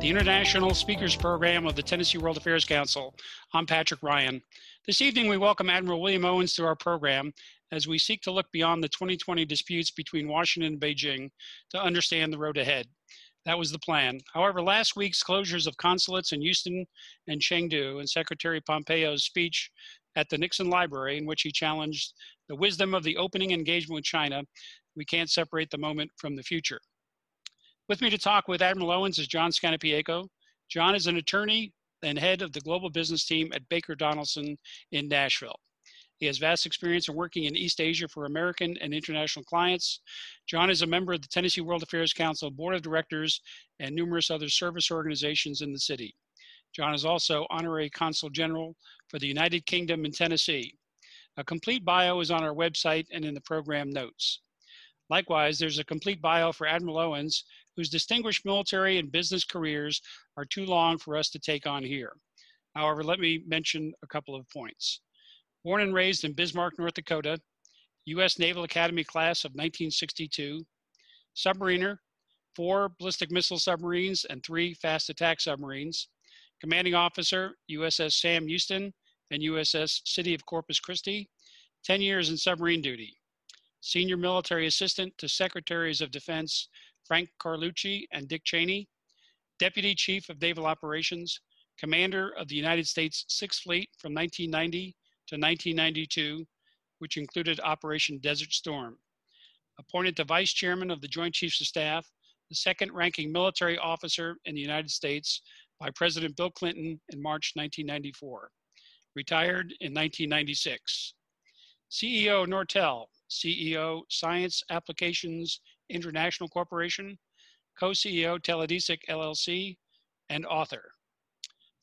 the International Speakers Program of the Tennessee World Affairs Council. I'm Patrick Ryan. This evening, we welcome Admiral William Owens to our program as we seek to look beyond the 2020 disputes between Washington and Beijing to understand the road ahead. That was the plan. However, last week's closures of consulates in Houston and Chengdu and Secretary Pompeo's speech at the Nixon Library, in which he challenged the wisdom of the opening engagement with China, we can't separate the moment from the future. With me to talk with Admiral Owens is John Scannapieco. John is an attorney and head of the global business team at Baker Donelson in Nashville. He has vast experience in working in East Asia for American and international clients. John is a member of the Tennessee World Affairs Council Board of Directors and numerous other service organizations in the city. John is also Honorary Consul General for the United Kingdom in Tennessee. A complete bio is on our website and in the program notes. Likewise, there's a complete bio for Admiral Owens whose distinguished military and business careers are too long for us to take on here. However, let me mention a couple of points. Born and raised in Bismarck, North Dakota, U.S. Naval Academy class of 1962, submariner, four ballistic missile submarines and three fast attack submarines, commanding officer, USS Sam Houston and USS City of Corpus Christi, 10 years in submarine duty, senior military assistant to secretaries of defense Frank Carlucci and Dick Cheney, Deputy Chief of Naval Operations, Commander of the United States Sixth Fleet from 1990 to 1992, which included Operation Desert Storm. Appointed to Vice Chairman of the Joint Chiefs of Staff, the second ranking military officer in the United States by President Bill Clinton in March 1994. Retired in 1996. CEO Nortel, CEO Science Applications International Corporation, co-CEO Teledesic LLC, and author.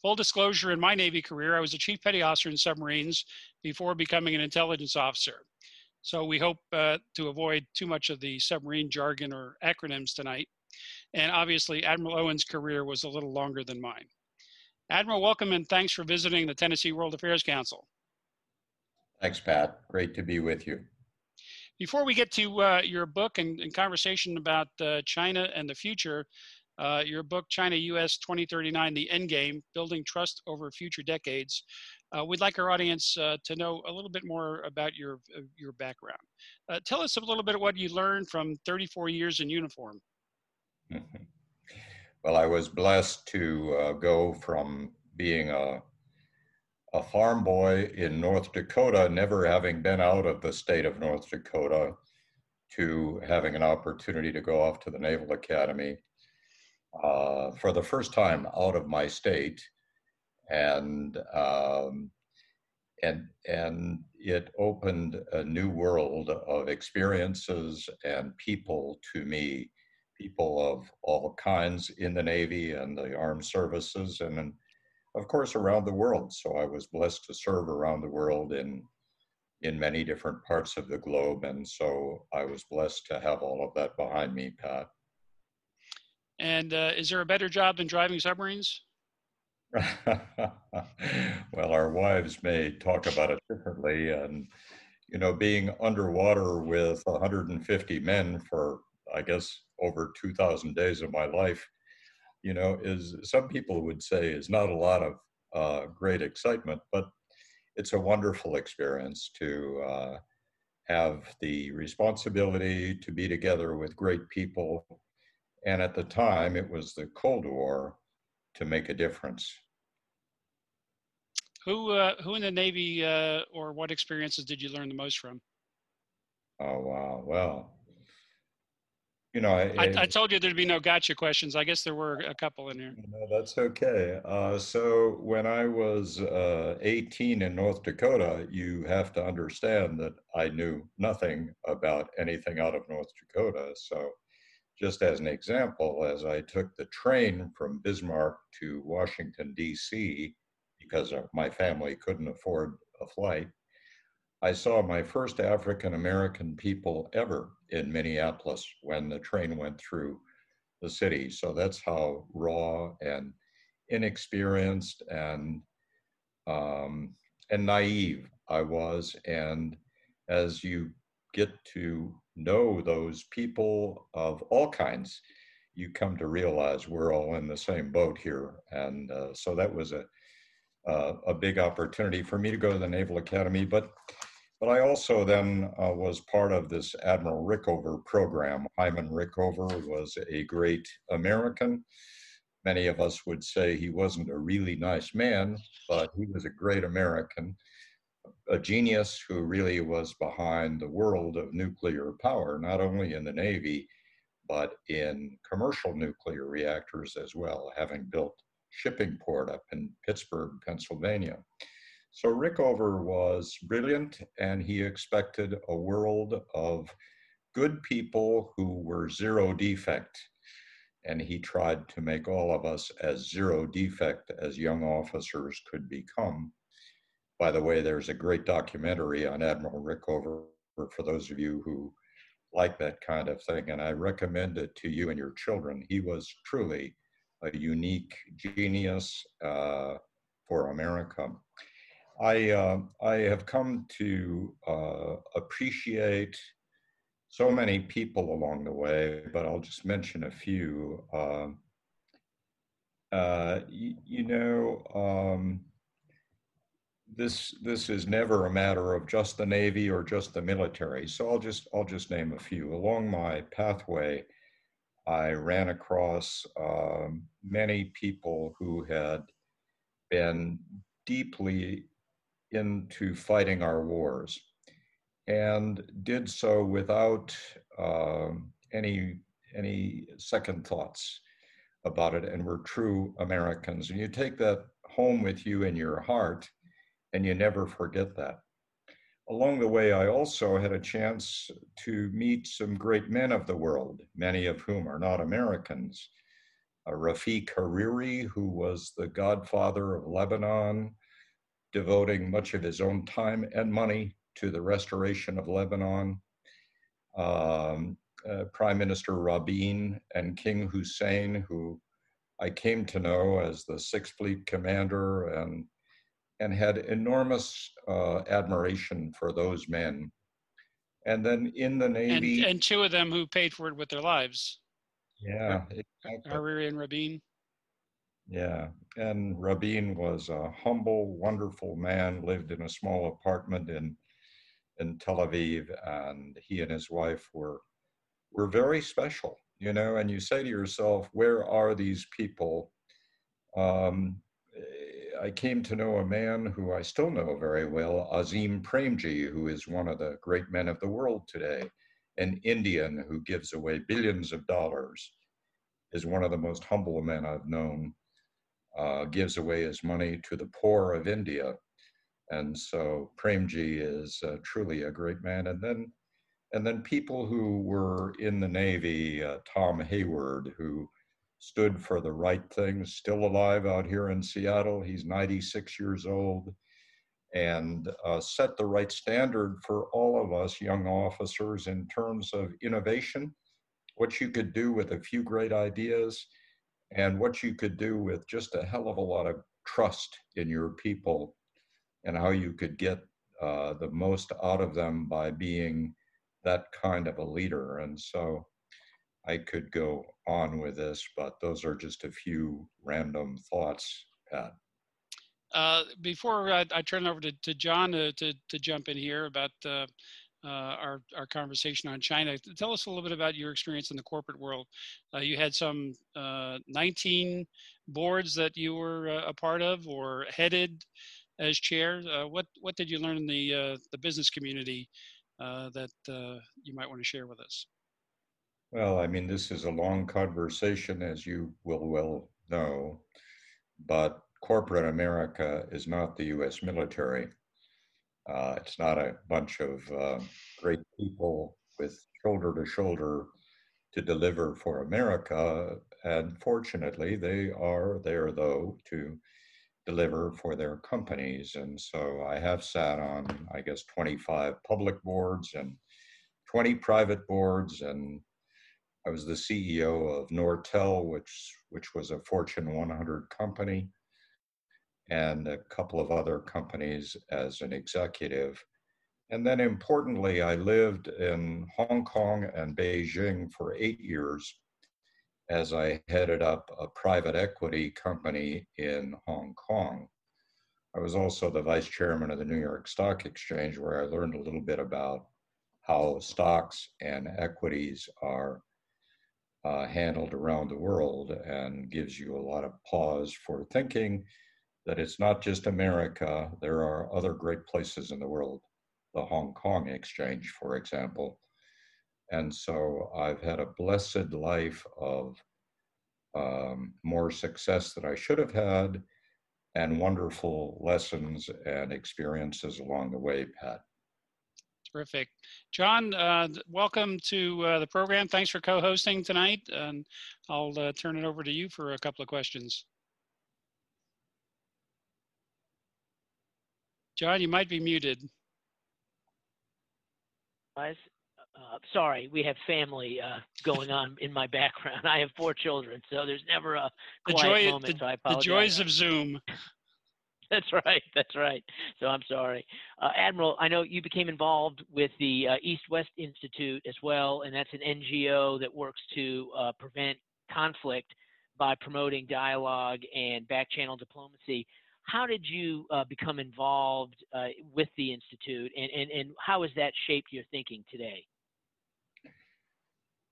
Full disclosure, in my Navy career, I was a chief petty officer in submarines before becoming an intelligence officer. So we hope uh, to avoid too much of the submarine jargon or acronyms tonight. And obviously, Admiral Owens' career was a little longer than mine. Admiral, welcome and thanks for visiting the Tennessee World Affairs Council. Thanks, Pat. Great to be with you. Before we get to uh, your book and, and, conversation about uh, China and the future, uh, your book, China US 2039 The Endgame Building Trust Over Future Decades, uh, we'd like our audience uh, to know a little bit more about your, uh, your background. tell us a little bit of what you learned from 34 years in uniform. well, I was blessed to go from being a a farm boy in North Dakota, never having been out of the state of North Dakota, to having an opportunity to go off to the Naval Academy uh, for the first time out of my state, and um, and and it opened a new world of experiences and people to me, people of all kinds in the Navy and the armed services and of course, around the world. So I was blessed to serve around the world in in many different parts of the globe, and so I was blessed to have all of that behind me, Pat. And uh, is there a better job than driving submarines? well, our wives may talk about it differently, and you know, being underwater with 150 men for I guess over 2,000 days of my life you know, is some people would say is not a lot of uh, great excitement, but it's a wonderful experience to uh, have the responsibility to be together with great people. And at the time, it was the Cold War to make a difference. Who, uh, who in the Navy uh, or what experiences did you learn the most from? Oh, wow. Well, you know, I, I, I, told you there'd be no gotcha questions. I guess there were a couple in here. No, that's okay. Uh, so when I was uh, 18 in North Dakota, you have to understand that I knew nothing about anything out of North Dakota. So just as an example, as I took the train from Bismarck to Washington, D.C., because my family couldn't afford a flight, I saw my first African American people ever in Minneapolis when the train went through the city. So that's how raw and inexperienced and um, and naive I was. And as you get to know those people of all kinds, you come to realize we're all in the same boat here. And uh, so that was a uh, a big opportunity for me to go to the Naval Academy. But but I also then uh, was part of this Admiral Rickover program. Hyman Rickover was a great American. Many of us would say he wasn't a really nice man, but he was a great American, a genius who really was behind the world of nuclear power, not only in the Navy, but in commercial nuclear reactors as well, having built Shippingport up in Pittsburgh, Pennsylvania. So Rickover was brilliant, and he expected a world of good people who were zero defect. And he tried to make all of us as zero defect as young officers could become. By the way, there's a great documentary on Admiral Rickover for those of you who like that kind of thing, and I recommend it to you and your children. He was truly a unique genius uh, for America. I uh, I have come to uh, appreciate so many people along the way, but I'll just mention a few. Um, uh, you, you know, um, this this is never a matter of just the Navy or just the military. So I'll just I'll just name a few. Along my pathway, I ran across um, many people who had been deeply into fighting our wars and did so without uh, any any second thoughts about it and were true Americans. And you take that home with you in your heart and you never forget that. Along the way, I also had a chance to meet some great men of the world, many of whom are not Americans. Uh, Rafiq Hariri, who was the godfather of Lebanon, devoting much of his own time and money to the restoration of Lebanon. Um, uh, Prime Minister Rabin and King Hussein, who I came to know as the Sixth Fleet commander and and had enormous uh, admiration for those men. And then in the Navy, and, and, two of them who paid for it with their lives. Yeah, exactly. Hariri and Rabin. Yeah, and Rabin was a humble, wonderful man, lived in a small apartment in in Tel Aviv, and he and his wife were were very special, you know. And you say to yourself, where are these people? Um, I came to know a man who I still know very well, Azim Premji, who is one of the great men of the world today, an Indian who gives away billions of dollars, is one of the most humble men I've known uh, gives away his money to the poor of India. And so Premji is uh, truly a great man. And then, and then people who were in the Navy, uh, Tom Hayward, who stood for the right things, still alive out here in Seattle. He's 96 years old and uh, set the right standard for all of us young officers in terms of innovation, what you could do with a few great ideas and what you could do with just a hell of a lot of trust in your people and how you could get uh, the most out of them by being that kind of a leader. And so I could go on with this, but those are just a few random thoughts, Pat. Uh, before I, I, turn over to, to John to, to, to, jump in here about uh, uh, our, our conversation on China. Tell us a little bit about your experience in the corporate world. Uh, you had some uh, 19 boards that you were uh, a part of or headed as chair. What, what did you learn in the, the business community that you might want to share with us? Well, I mean, this is a long conversation, as you will well know, but corporate America is not the US military. Uh, it's not a bunch of uh, great people with shoulder to shoulder to deliver for America. And fortunately, they are there, though, to deliver for their companies. And so I have sat on, I guess, 25 public boards and 20 private boards. And I was the CEO of Nortel, which, which was a Fortune 100 company, and a couple of other companies as an executive. And then importantly, I lived in Hong Kong and Beijing for eight years as I headed up a private equity company in Hong Kong. I was also the vice chairman of the New York Stock Exchange, where I learned a little bit about how stocks and equities are uh, handled around the world and gives you a lot of pause for thinking that it's not just America, there are other great places in the world the Hong Kong exchange, for example. And so I've had a blessed life of um, more success that I should have had and wonderful lessons and experiences along the way, Pat. Terrific. John, uh, welcome to uh, the program. Thanks for co-hosting tonight. And I'll uh, turn it over to you for a couple of questions. John, you might be muted guys. Uh, sorry, we have family uh, going on in my background. I have four children, so there's never a the quiet joy, moment. The, so I apologize. the joys of Zoom. That's right. That's right. So I'm sorry, uh, Admiral. I know you became involved with the uh, East West Institute as well, and that's an NGO that works to uh, prevent conflict by promoting dialogue and back channel diplomacy how did you uh, become involved uh, with the institute and, and, and how has that shaped your thinking today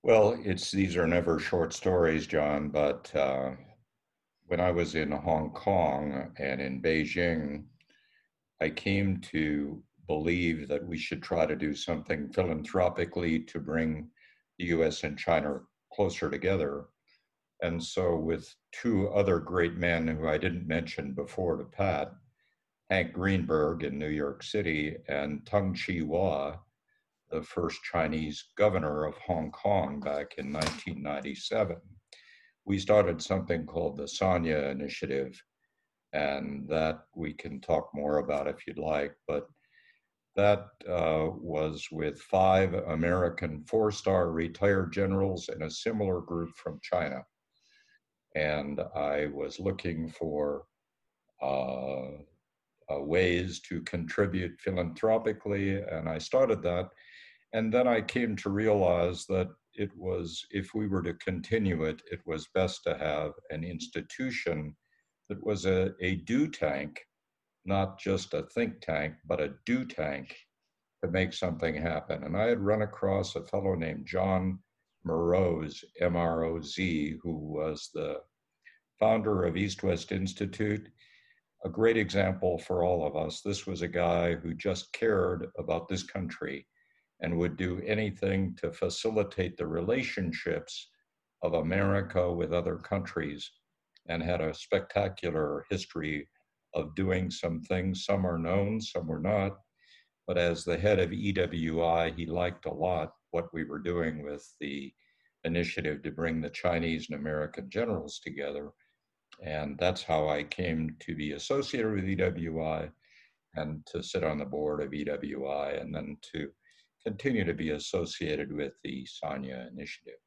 well it's these are never short stories john but uh, when i was in hong kong and in beijing i came to believe that we should try to do something philanthropically to bring the us and china closer together. And so, with two other great men who I didn't mention before to Pat, Hank Greenberg in New York City and Tung Chee-hwa, the first Chinese governor of Hong Kong back in 1997, we started something called the Sanya Initiative. And that we can talk more about if you'd like. But that uh, was with five American four star retired generals and a similar group from China and I was looking for uh, uh, ways to contribute philanthropically, and I started that. And then I came to realize that it was, if we were to continue it, it was best to have an institution that was a, a do tank, not just a think tank, but a do tank to make something happen. And I had run across a fellow named John Mroz, M R O Z, who was the founder of East West Institute. A great example for all of us. This was a guy who just cared about this country and would do anything to facilitate the relationships of America with other countries and had a spectacular history of doing some things. Some are known, some were not. But as the head of EWI, he liked a lot what we were doing with the initiative to bring the Chinese and American generals together. And that's how I came to be associated with EWI and to sit on the board of EWI and then to continue to be associated with the Sanya initiative.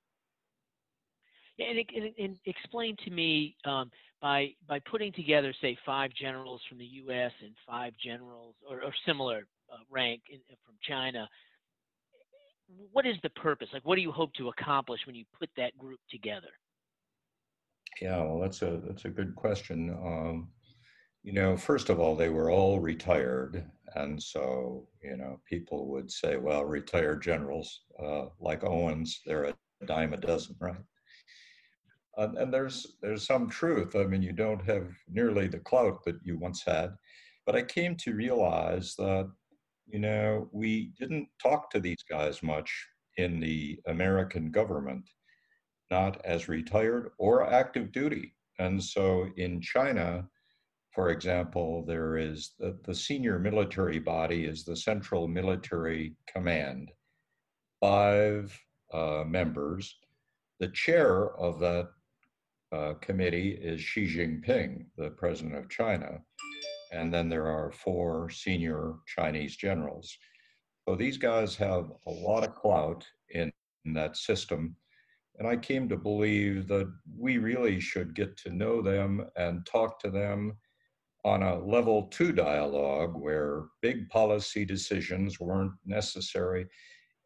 Yeah, and, and, and explain to me um, by by putting together, say, five generals from the U.S. and five generals or, or similar uh, rank in, from China. What is the purpose? Like, what do you hope to accomplish when you put that group together? Yeah, well, that's a that's a good question. Um, you know, first of all, they were all retired, and so you know, people would say, "Well, retired generals uh, like Owens, they're a dime a dozen, right?" And, and there's there's some truth. I mean, you don't have nearly the clout that you once had, but I came to realize that you know we didn't talk to these guys much in the American government not as retired or active duty. And so in China, for example, there is the, the senior military body is the Central Military Command, five uh, members, the chair of that uh, committee is Xi Jinping, the president of China. And then there are four senior Chinese generals. So these guys have a lot of clout in, in that system. And I came to believe that we really should get to know them and talk to them on a level two dialogue where big policy decisions weren't necessary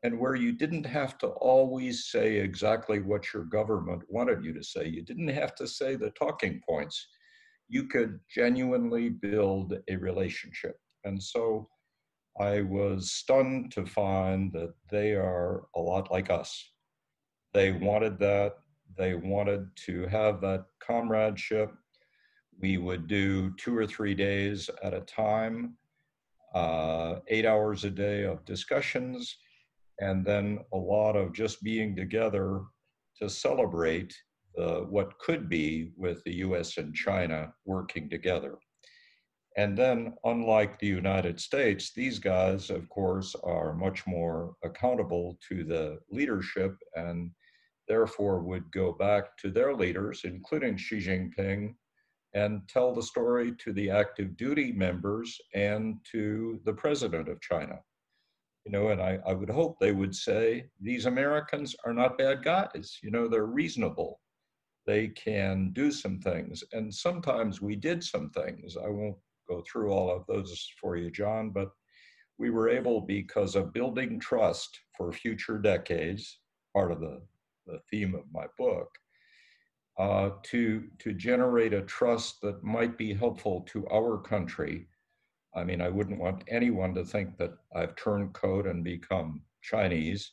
and where you didn't have to always say exactly what your government wanted you to say. You didn't have to say the talking points. You could genuinely build a relationship. And so I was stunned to find that they are a lot like us. They wanted that. They wanted to have that comradeship. We would do two or three days at a time, uh, eight hours a day of discussions and then a lot of just being together to celebrate what could be with the US and China working together. And then, unlike the United States, these guys, of course, are much more accountable to the leadership and therefore would go back to their leaders, including Xi Jinping, and tell the story to the active duty members and to the president of China you know, and I, I would hope they would say these Americans are not bad guys. You know, they're reasonable. They can do some things. And sometimes we did some things. I won't go through all of those for you, John, but we were able, because of building trust for future decades, part of the, the theme of my book, uh, to, to generate a trust that might be helpful to our country I mean, I wouldn't want anyone to think that I've turned code and become Chinese.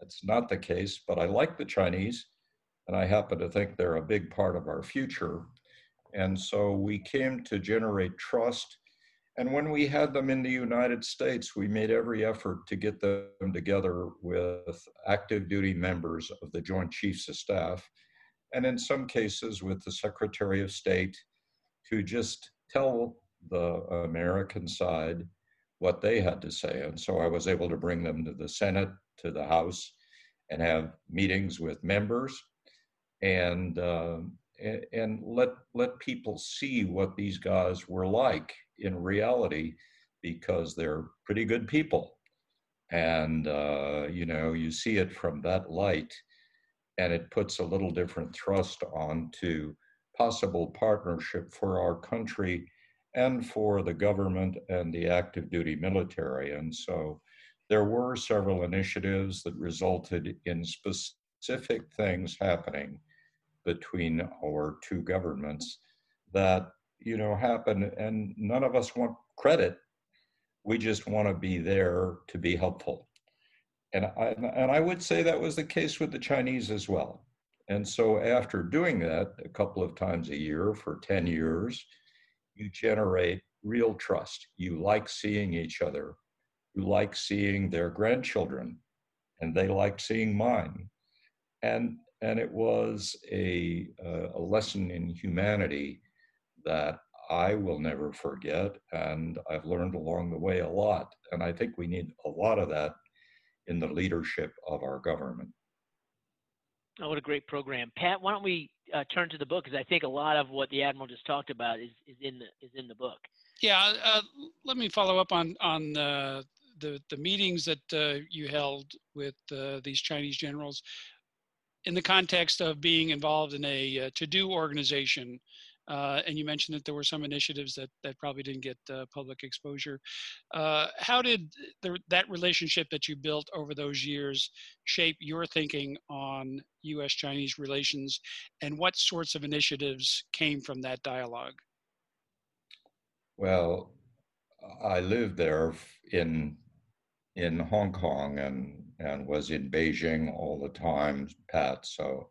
That's not the case, but I like the Chinese, and I happen to think they're a big part of our future. And so we came to generate trust. And when we had them in the United States, we made every effort to get them together with active duty members of the Joint Chiefs of Staff, and in some cases with the Secretary of State to just tell the American side what they had to say. And so I was able to bring them to the Senate, to the House, and have meetings with members and uh, and let let people see what these guys were like in reality because they're pretty good people and uh, you know you see it from that light and it puts a little different thrust on to possible partnership for our country and for the government and the active duty military. And so there were several initiatives that resulted in specific things happening between our two governments that you know happen and none of us want credit we just want to be there to be helpful and I, and I would say that was the case with the Chinese as well. And so after doing that a couple of times a year for 10 years, you generate real trust. You like seeing each other. You like seeing their grandchildren, and they like seeing mine. And and it was a a lesson in humanity that I will never forget, and I've learned along the way a lot. And I think we need a lot of that in the leadership of our government. Oh, what a great program, Pat. Why don't we uh, turn to the book? Because I think a lot of what the admiral just talked about is, is in the is in the book. Yeah, uh, let me follow up on on uh, the the meetings that uh, you held with uh, these Chinese generals in the context of being involved in a uh, to-do organization uh, and you mentioned that there were some initiatives that, that probably didn't get uh, public exposure. Uh, how did the, that relationship that you built over those years shape your thinking on US Chinese relations, and what sorts of initiatives came from that dialogue? Well, I lived there in in Hong Kong and and was in Beijing all the time, Pat. So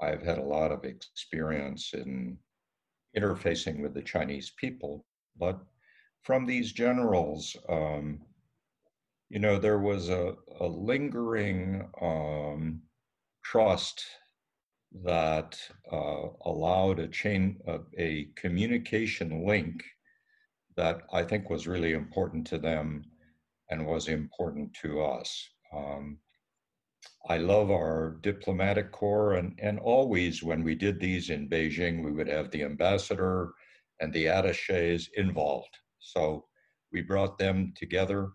I've had a lot of experience in interfacing with the Chinese people. But from these generals, um, you know, there was a, a lingering um, trust that uh, allowed a chain, uh, a communication link that I think was really important to them and was important to us. Um, I love our diplomatic corps, and, and always when we did these in Beijing, we would have the ambassador and the attaches involved. So we brought them together,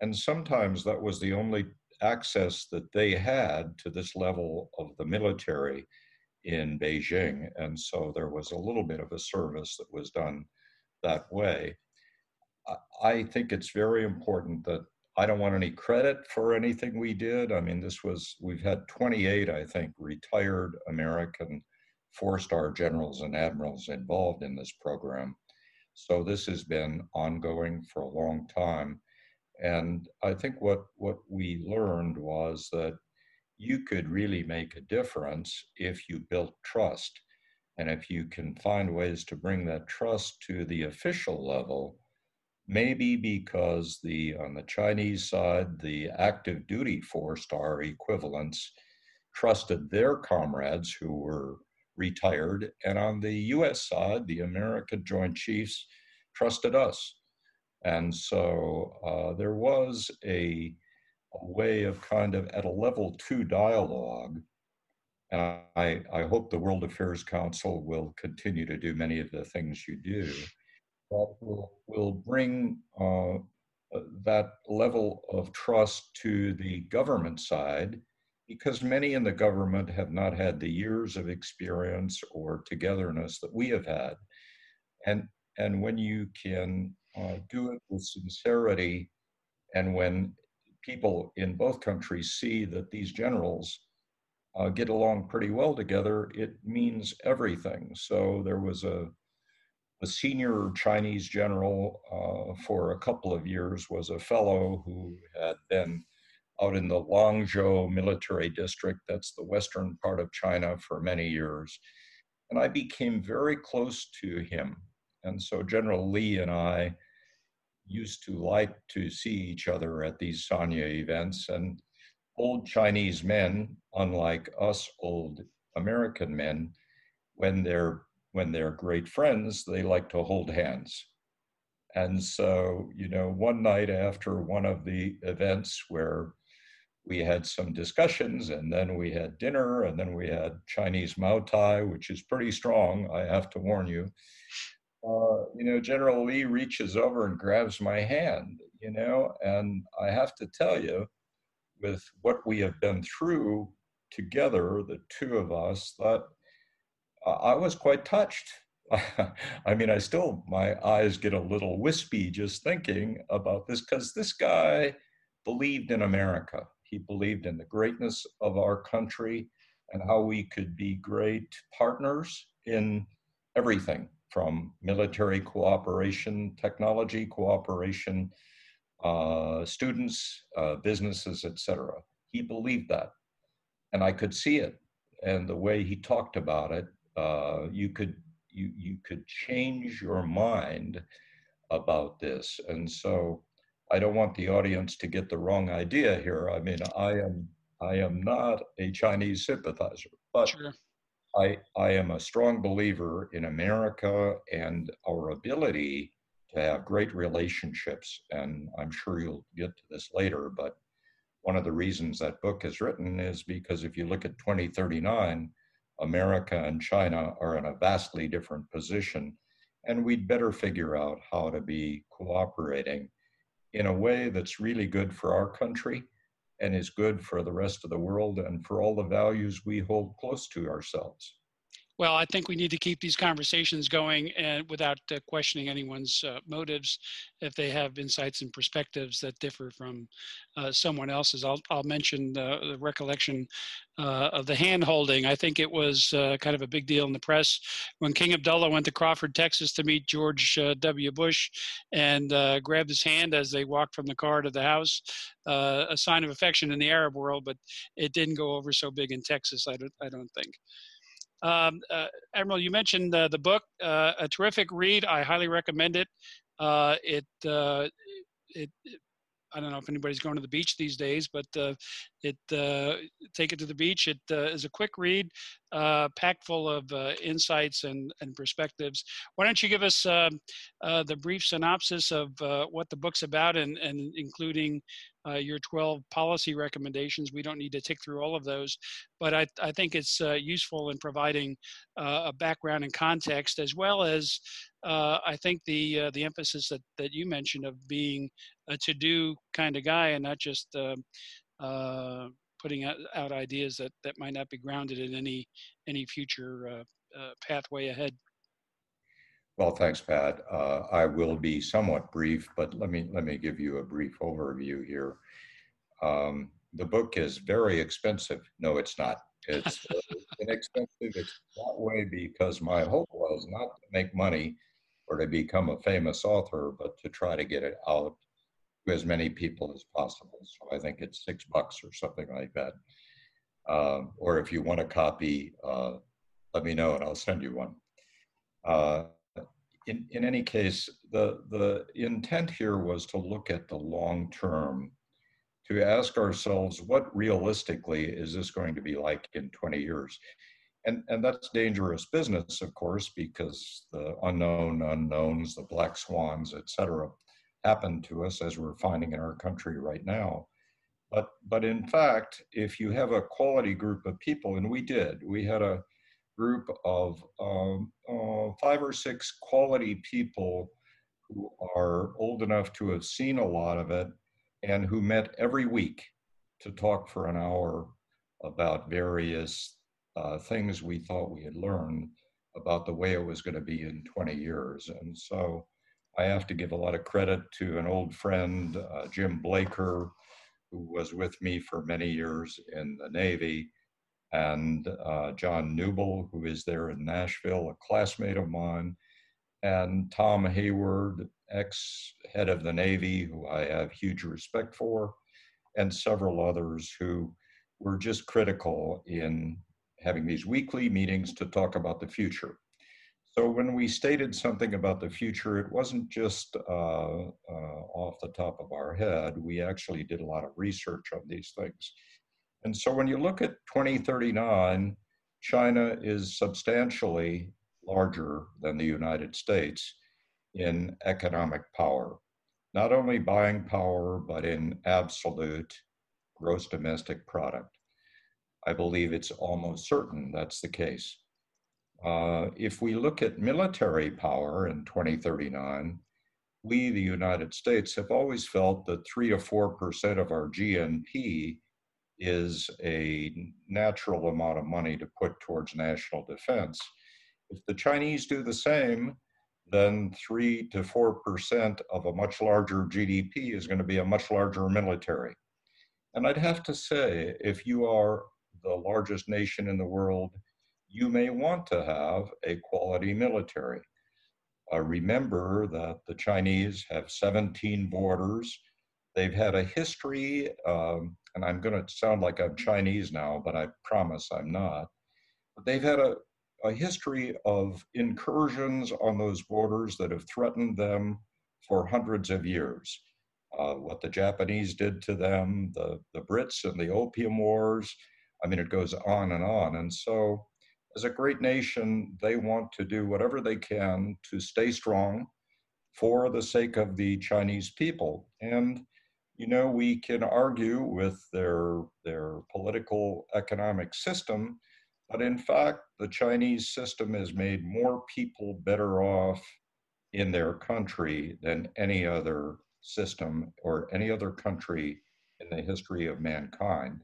and sometimes that was the only access that they had to this level of the military in Beijing. And so there was a little bit of a service that was done that way. I think it's very important that I don't want any credit for anything we did. I mean, this was, we've had 28, I think, retired American four star generals and admirals involved in this program. So this has been ongoing for a long time. And I think what, what we learned was that you could really make a difference if you built trust. And if you can find ways to bring that trust to the official level, maybe because the on the Chinese side, the active duty four star equivalents trusted their comrades who were retired, and on the U.S. side, the American Joint Chiefs trusted us, and so uh, there was a, a way of kind of at a level two dialogue. And I, I hope the World Affairs Council will continue to do many of the things you do that will, will bring uh, uh, that level of trust to the government side because many in the government have not had the years of experience or togetherness that we have had. And, and when you can uh, do it with sincerity, and when people in both countries see that these generals uh, get along pretty well together, it means everything. So there was a a senior Chinese general uh, for a couple of years was a fellow who had been out in the Lanzhou military district, that's the western part of China, for many years. And I became very close to him. And so General Li and I used to like to see each other at these Sanya events. And old Chinese men, unlike us old American men, when they're when they're great friends, they like to hold hands. And so, you know, one night after one of the events where we had some discussions and then we had dinner and then we had Chinese Mao Tai, which is pretty strong, I have to warn you. Uh, you know, General Li reaches over and grabs my hand, you know, and I have to tell you, with what we have been through together, the two of us, that I was quite touched. I mean, I still, my eyes get a little wispy just thinking about this because this guy believed in America. He believed in the greatness of our country and how we could be great partners in everything from military cooperation, technology cooperation, uh, students, uh, businesses, etc. He believed that. And I could see it. And the way he talked about it uh, you could you you could change your mind about this. And so i don't want the audience to get the wrong idea here. I mean i am i am not a chinese sympathizer but sure. i i am a strong believer in america and our ability to have great relationships. And i'm sure you'll get to this later but one of the reasons that book is written is because if you look at 2039 America and China are in a vastly different position, and we'd better figure out how to be cooperating in a way that's really good for our country and is good for the rest of the world and for all the values we hold close to ourselves. Well, I think we need to keep these conversations going and without uh, questioning anyone's uh, motives if they have insights and perspectives that differ from uh, someone else's. I'll, I'll mention the, the recollection uh, of the hand holding. I think it was uh, kind of a big deal in the press when King Abdullah went to Crawford, Texas to meet George uh, W. Bush and grabbed his hand as they walked from the car to the house. a sign of affection in the Arab world, but it didn't go over so big in Texas, I don't, I don't think. Um, uh, Admiral, you mentioned uh, the book, uh, a terrific read. I highly recommend it. Uh, it, uh, it, it, I don't know if anybody's going to the beach these days, but uh, it take it to the beach. It is a quick read, packed full of insights and, and perspectives. Why don't you give us um, the brief synopsis of what the book's about, and, and including uh, your 12 policy recommendations. We don't need to tick through all of those, but I, I think it's uh, useful in providing uh, a background and context, as well as uh, I think the uh, the emphasis that, that you mentioned of being a to-do kind of guy and not just um, putting out, out, ideas that, that might not be grounded in any any future pathway ahead. Well, thanks, Pat. Uh, I will be somewhat brief, but let me let me give you a brief overview here. Um, the book is very expensive. No, it's not. It's uh, inexpensive. It's that way because my hope was not to make money or to become a famous author, but to try to get it out to as many people as possible. So I think it's six bucks or something like that. Um, or if you want a copy, uh, let me know and I'll send you one. Uh, in, in any case, the, the intent here was to look at the long term, to ask ourselves what realistically is this going to be like in 20 years? And, and that's dangerous business, of course, because the unknown unknowns, the black swans, et cetera, happen to us as we're finding in our country right now. But, but in fact, if you have a quality group of people, and we did, we had a, group of um, uh, five or six quality people who are old enough to have seen a lot of it and who met every week to talk for an hour about various uh, things we thought we had learned about the way it was going to be in 20 years. And so I have to give a lot of credit to an old friend, uh, Jim Blaker, who was with me for many years in the Navy and uh, John Newble, who is there in Nashville, a classmate of mine, and Tom Hayward, ex head of the Navy, who I have huge respect for, and several others who were just critical in having these weekly meetings to talk about the future. So when we stated something about the future, it wasn't just uh, uh, off the top of our head. We actually did a lot of research on these things. And so when you look at 2039, China is substantially larger than the United States in economic power, not only buying power, but in absolute gross domestic product. I believe it's almost certain that's the case. Uh, if we look at military power in 2039, we, the United States, have always felt that 3 to 4% of our GNP is a natural amount of money to put towards national defense. If the Chinese do the same, then 3 to 4% of a much larger GDP is going to be a much larger military. And I'd have to say, if you are the largest nation in the world, you may want to have a quality military. Uh, remember that the Chinese have 17 borders. They've had a history um, and I'm going to sound like I'm Chinese now, but I promise I'm not. But they've had a, a history of incursions on those borders that have threatened them for hundreds of years. Uh, what the Japanese did to them, the, the Brits and the Opium Wars. I mean, it goes on and on. And so, as a great nation, they want to do whatever they can to stay strong for the sake of the Chinese people. And you know, we can argue with their, their political economic system, but in fact, the Chinese system has made more people better off in their country than any other system or any other country in the history of mankind.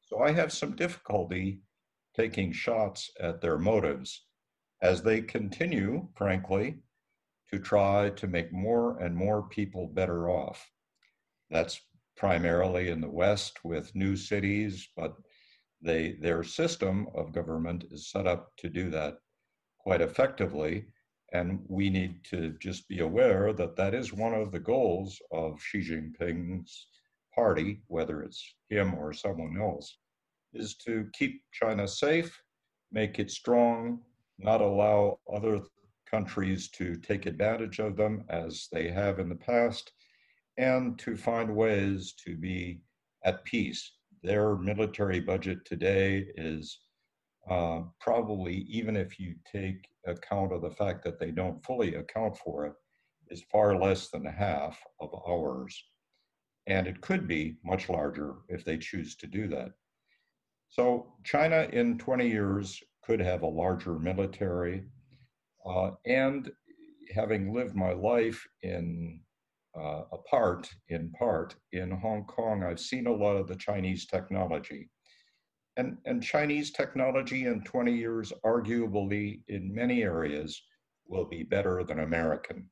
So I have some difficulty taking shots at their motives as they continue, frankly, to try to make more and more people better off. That's primarily in the West with new cities, but they, their system of government is set up to do that quite effectively. And we need to just be aware that that is one of the goals of Xi Jinping's party, whether it's him or someone else, is to keep China safe, make it strong, not allow other countries to take advantage of them as they have in the past, and to find ways to be at peace. Their military budget today is uh, probably, even if you take account of the fact that they don't fully account for it, is far less than half of ours. and it could be much larger if they choose to do that. So China in 20 years could have a larger military. Uh, and having lived my life in uh, a part, in part, in Hong Kong, I've seen a lot of the Chinese technology. And, and Chinese technology in 20 years, arguably in many areas, will be better than American.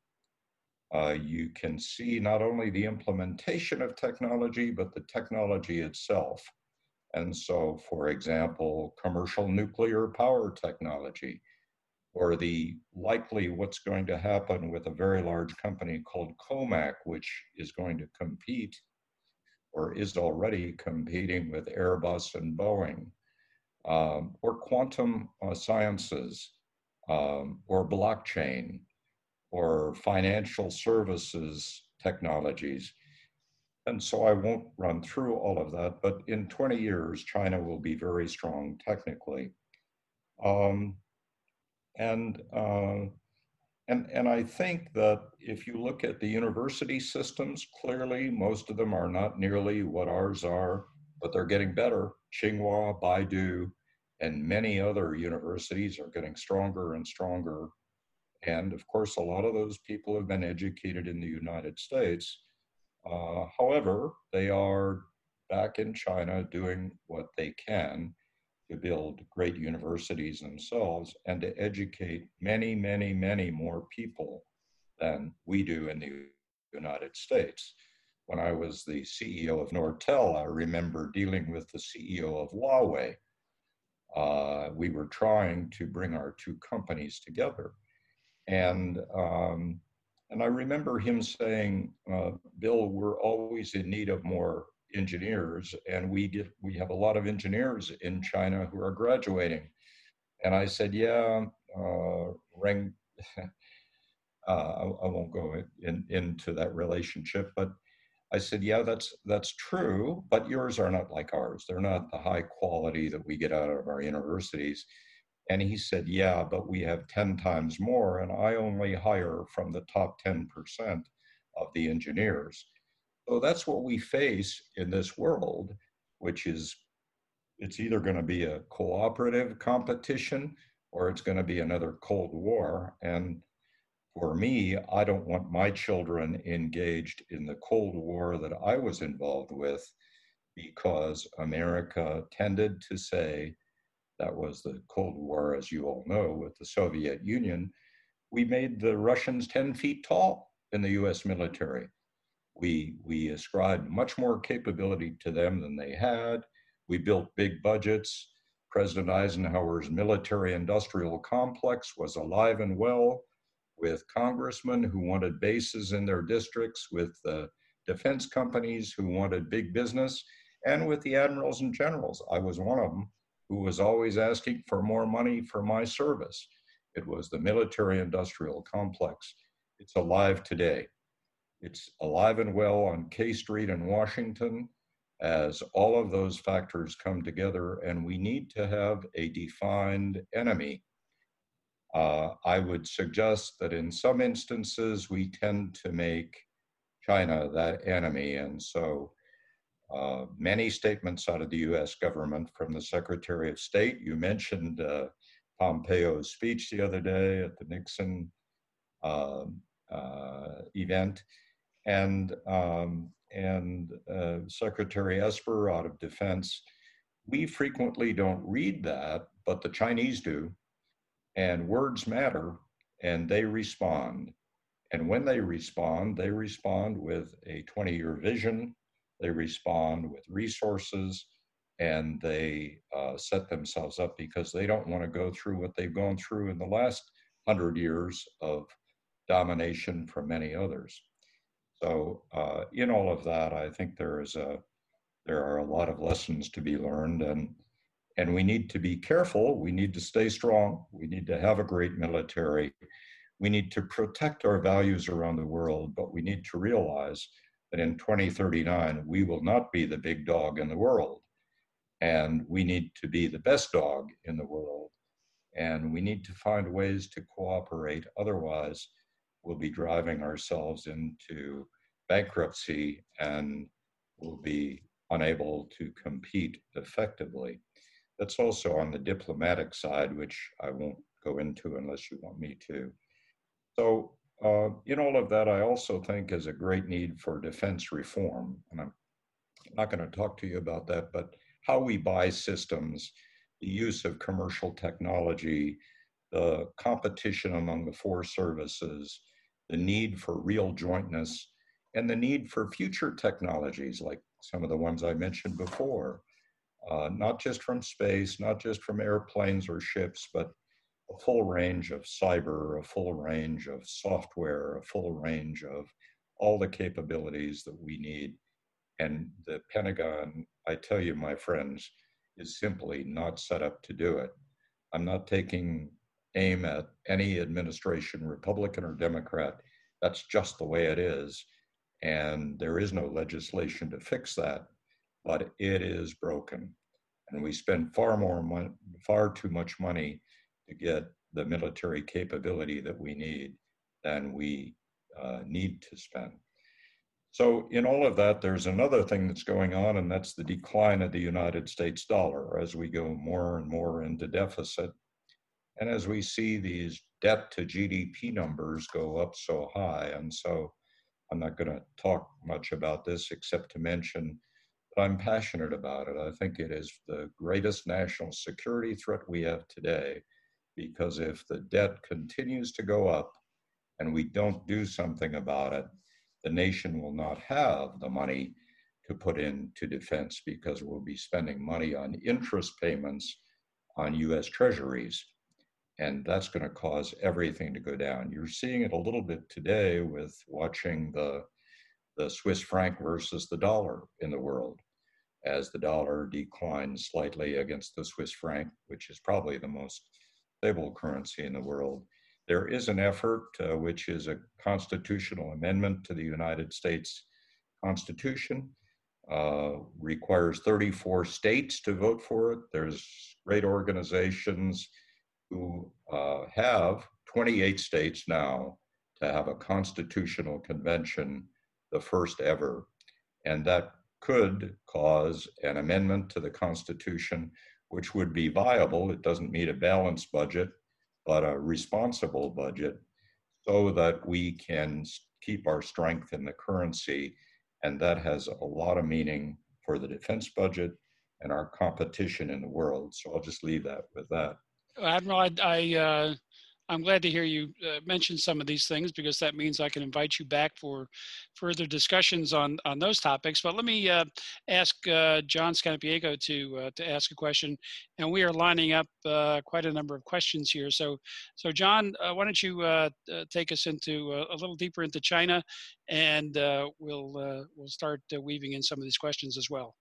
Uh, you can see not only the implementation of technology, but the technology itself. And so, for example, commercial nuclear power technology, or the likely what's going to happen with a very large company called Comac, which is going to compete or is already competing with Airbus and Boeing, um, or quantum uh, sciences, um, or blockchain, or financial services technologies. And so I won't run through all of that, but in 20 years, China will be very strong technically. Um, and, uh, and, and I think that if you look at the university systems, clearly most of them are not nearly what ours are, but they're getting better. Tsinghua, Beida, and many other universities are getting stronger and stronger and of course, a lot of those people have been educated in the United States. Uh, however, they are back in China doing what they can to build great universities themselves and to educate many, many, many more people than we do in the United States. When I was the CEO of Nortel, I remember dealing with the CEO of Huawei. Uh, we were trying to bring our two companies together. And um, and I remember him saying, uh, "Bill, we're always in need of more engineers, and we get we have a lot of engineers in China who are graduating." And I said, "Yeah, uh, Ren." uh, I, I, won't go in, into that relationship, but I said, "Yeah, that's that's true, but yours are not like ours. They're not the high quality that we get out of our universities." And he said, Yeah, but we have 10 times more, and I only hire from the top 10% of the engineers. So that's what we face in this world, which is it's either going to be a cooperative competition or it's going to be another Cold War. And for me, I don't want my children engaged in the Cold War that I was involved with because America tended to say, that was the Cold War, as you all know, with the Soviet Union, we made the Russians 10 feet tall in the US military. We, we ascribed much more capability to them than they had. We built big budgets. President Eisenhower's military industrial complex was alive and well with congressmen who wanted bases in their districts, with the defense companies who wanted big business, and with the admirals and generals. I was one of them who was always asking for more money for my service. It was the military industrial complex. It's alive today. It's alive and well on K Street in Washington as all of those factors come together, and we need to have a defined enemy. Uh, I would suggest that in some instances we tend to make China that enemy, and so uh, many statements out of the US government from the Secretary of State. You mentioned uh, Pompeo's speech the other day at the Nixon um, uh, event. And, um, and uh, Secretary Esper out of Defense. We frequently don't read that, but the Chinese do. And words matter, and they respond. And when they respond, they respond with a 20 year vision they respond with resources and they uh, set themselves up because they don't want to go through what they've gone through in the last hundred years of domination from many others. So, uh, in all of that, I think there is a there are a lot of lessons to be learned, and and we need to be careful. We need to stay strong. We need to have a great military. We need to protect our values around the world, but we need to realize that in 2039, we will not be the big dog in the world. And we need to be the best dog in the world. And we need to find ways to cooperate. Otherwise, we'll be driving ourselves into bankruptcy and we'll be unable to compete effectively. That's also on the diplomatic side, which I won't go into unless you want me to. So, uh, in all of that, I also think is a great need for defense reform. And I'm not going to talk to you about that, but how we buy systems, the use of commercial technology, the competition among the four services, the need for real jointness, and the need for future technologies like some of the ones I mentioned before, uh, not just from space, not just from airplanes or ships, but a full range of cyber, a full range of software, a full range of all the capabilities that we need. And the Pentagon, I tell you, my friends, is simply not set up to do it. I'm not taking aim at any administration, Republican or Democrat. That's just the way it is. And there is no legislation to fix that, but it is broken. And we spend far more money, far too much money to get the military capability that we need than we uh, need to spend. So, in all of that, there's another thing that's going on, and that's the decline of the United States dollar as we go more and more into deficit. And as we see these debt to GDP numbers go up so high. And so, I'm not going to talk much about this except to mention that I'm passionate about it. I think it is the greatest national security threat we have today because if the debt continues to go up and we don't do something about it, the nation will not have the money to put into defense because we'll be spending money on interest payments on US treasuries. And that's going to cause everything to go down. You're seeing it a little bit today with watching the, the Swiss franc versus the dollar in the world as the dollar declines slightly against the Swiss franc, which is probably the most stable currency in the world. There is an effort, uh, which is a constitutional amendment to the United States Constitution, uh, requires 34 states to vote for it. There's great organizations who uh, have 28 states now to have a constitutional convention, the first ever. And that could cause an amendment to the Constitution which would be viable. It doesn't meet a balanced budget, but a responsible budget so that we can keep our strength in the currency. And that has a lot of meaning for the defense budget and our competition in the world. So I'll just leave that with that. Admiral, I, I uh, I'm glad to hear you uh, mention some of these things because that means I can invite you back for further discussions on on those topics. But let me uh, ask uh, John Scampiego to uh, to ask a question, and we are lining up uh, quite a number of questions here. So, so John, uh, why don't you take us into a little deeper into China, and we'll we'll start weaving in some of these questions as well.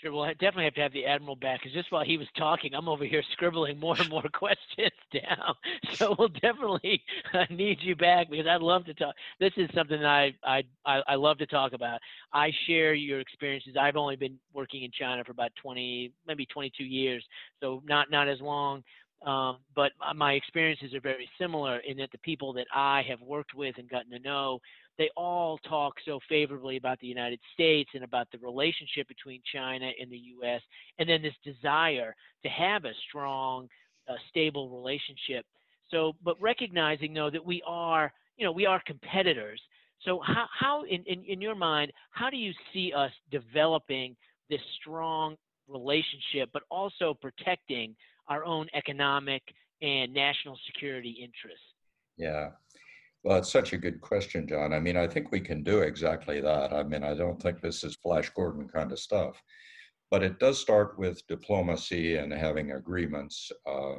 Sure, we'll definitely have to have the admiral back because just while he was talking, I'm over here scribbling more and more questions down. So we'll definitely uh, need you back because I'd love to talk. This is something I, I I love to talk about. I share your experiences. I've only been working in China for about 20, maybe 22 years, so not not as long. Um, but my experiences are very similar in that the people that I have worked with and gotten to know they all talk so favorably about the United States and about the relationship between China and the U.S., and then this desire to have a strong, uh, stable relationship. So, but recognizing though that we are, you know, we are competitors. So, how, how in, in, in your mind, how do you see us developing this strong relationship, but also protecting our own economic and national security interests? Yeah. Well, it's such a good question, John. I mean, I think we can do exactly that. I mean, I don't think this is Flash Gordon kind of stuff, but it does start with diplomacy and having agreements. Uh,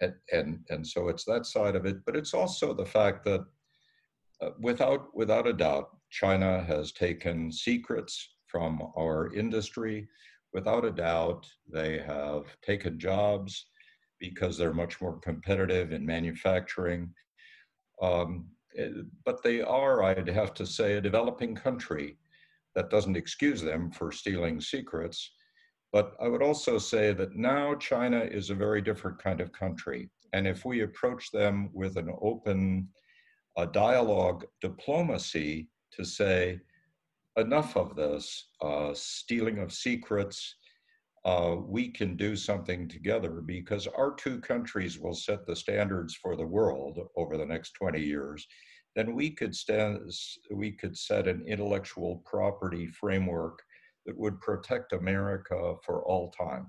and, and, and so it's that side of it, but it's also the fact that uh, without, without a doubt, China has taken secrets from our industry. Without a doubt, they have taken jobs because they're much more competitive in manufacturing. Um, but they are, I'd have to say, a developing country. That doesn't excuse them for stealing secrets. But I would also say that now China is a very different kind of country. And if we approach them with an open a dialogue diplomacy to say, enough of this uh, stealing of secrets. Uh, we can do something together because our two countries will set the standards for the world over the next 20 years. Then we could stand, we could set an intellectual property framework that would protect America for all time.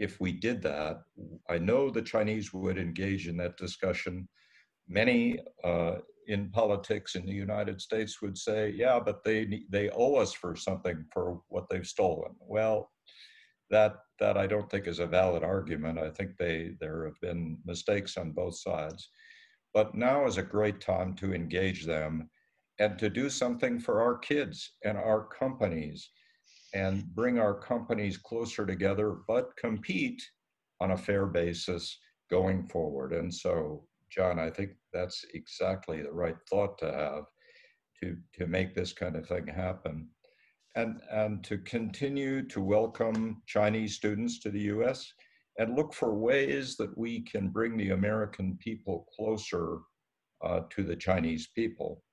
If we did that, I know the Chinese would engage in that discussion. Many uh, in politics in the United States would say, yeah, but they, they owe us for something for what they've stolen. Well, that, that I don't think is a valid argument. I think they, there have been mistakes on both sides. But now is a great time to engage them and to do something for our kids and our companies and bring our companies closer together, but compete on a fair basis going forward. And so, John, I think that's exactly the right thought to have to, to make this kind of thing happen. And, and to continue to welcome Chinese students to the US and look for ways that we can bring the American people closer uh, to the Chinese people.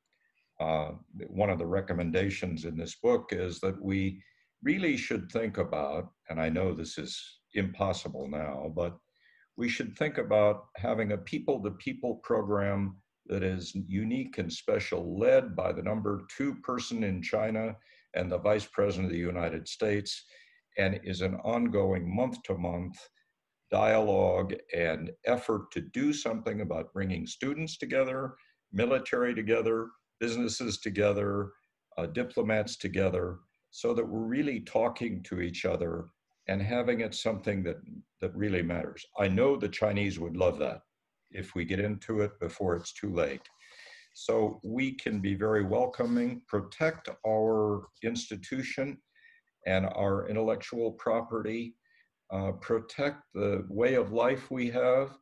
Uh, one of the recommendations in this book is that we really should think about, and I know this is impossible now, but we should think about having a people to people program that is unique and special, led by the number two person in China and the vice president of the United States, and is an ongoing month to month dialogue and effort to do something about bringing students together, military together, businesses together, uh, diplomats together, so that we're really talking to each other and having it something that, that really matters. I know the Chinese would love that if we get into it before it's too late. So we can be very welcoming, protect our institution and our intellectual property, uh, protect the way of life we have.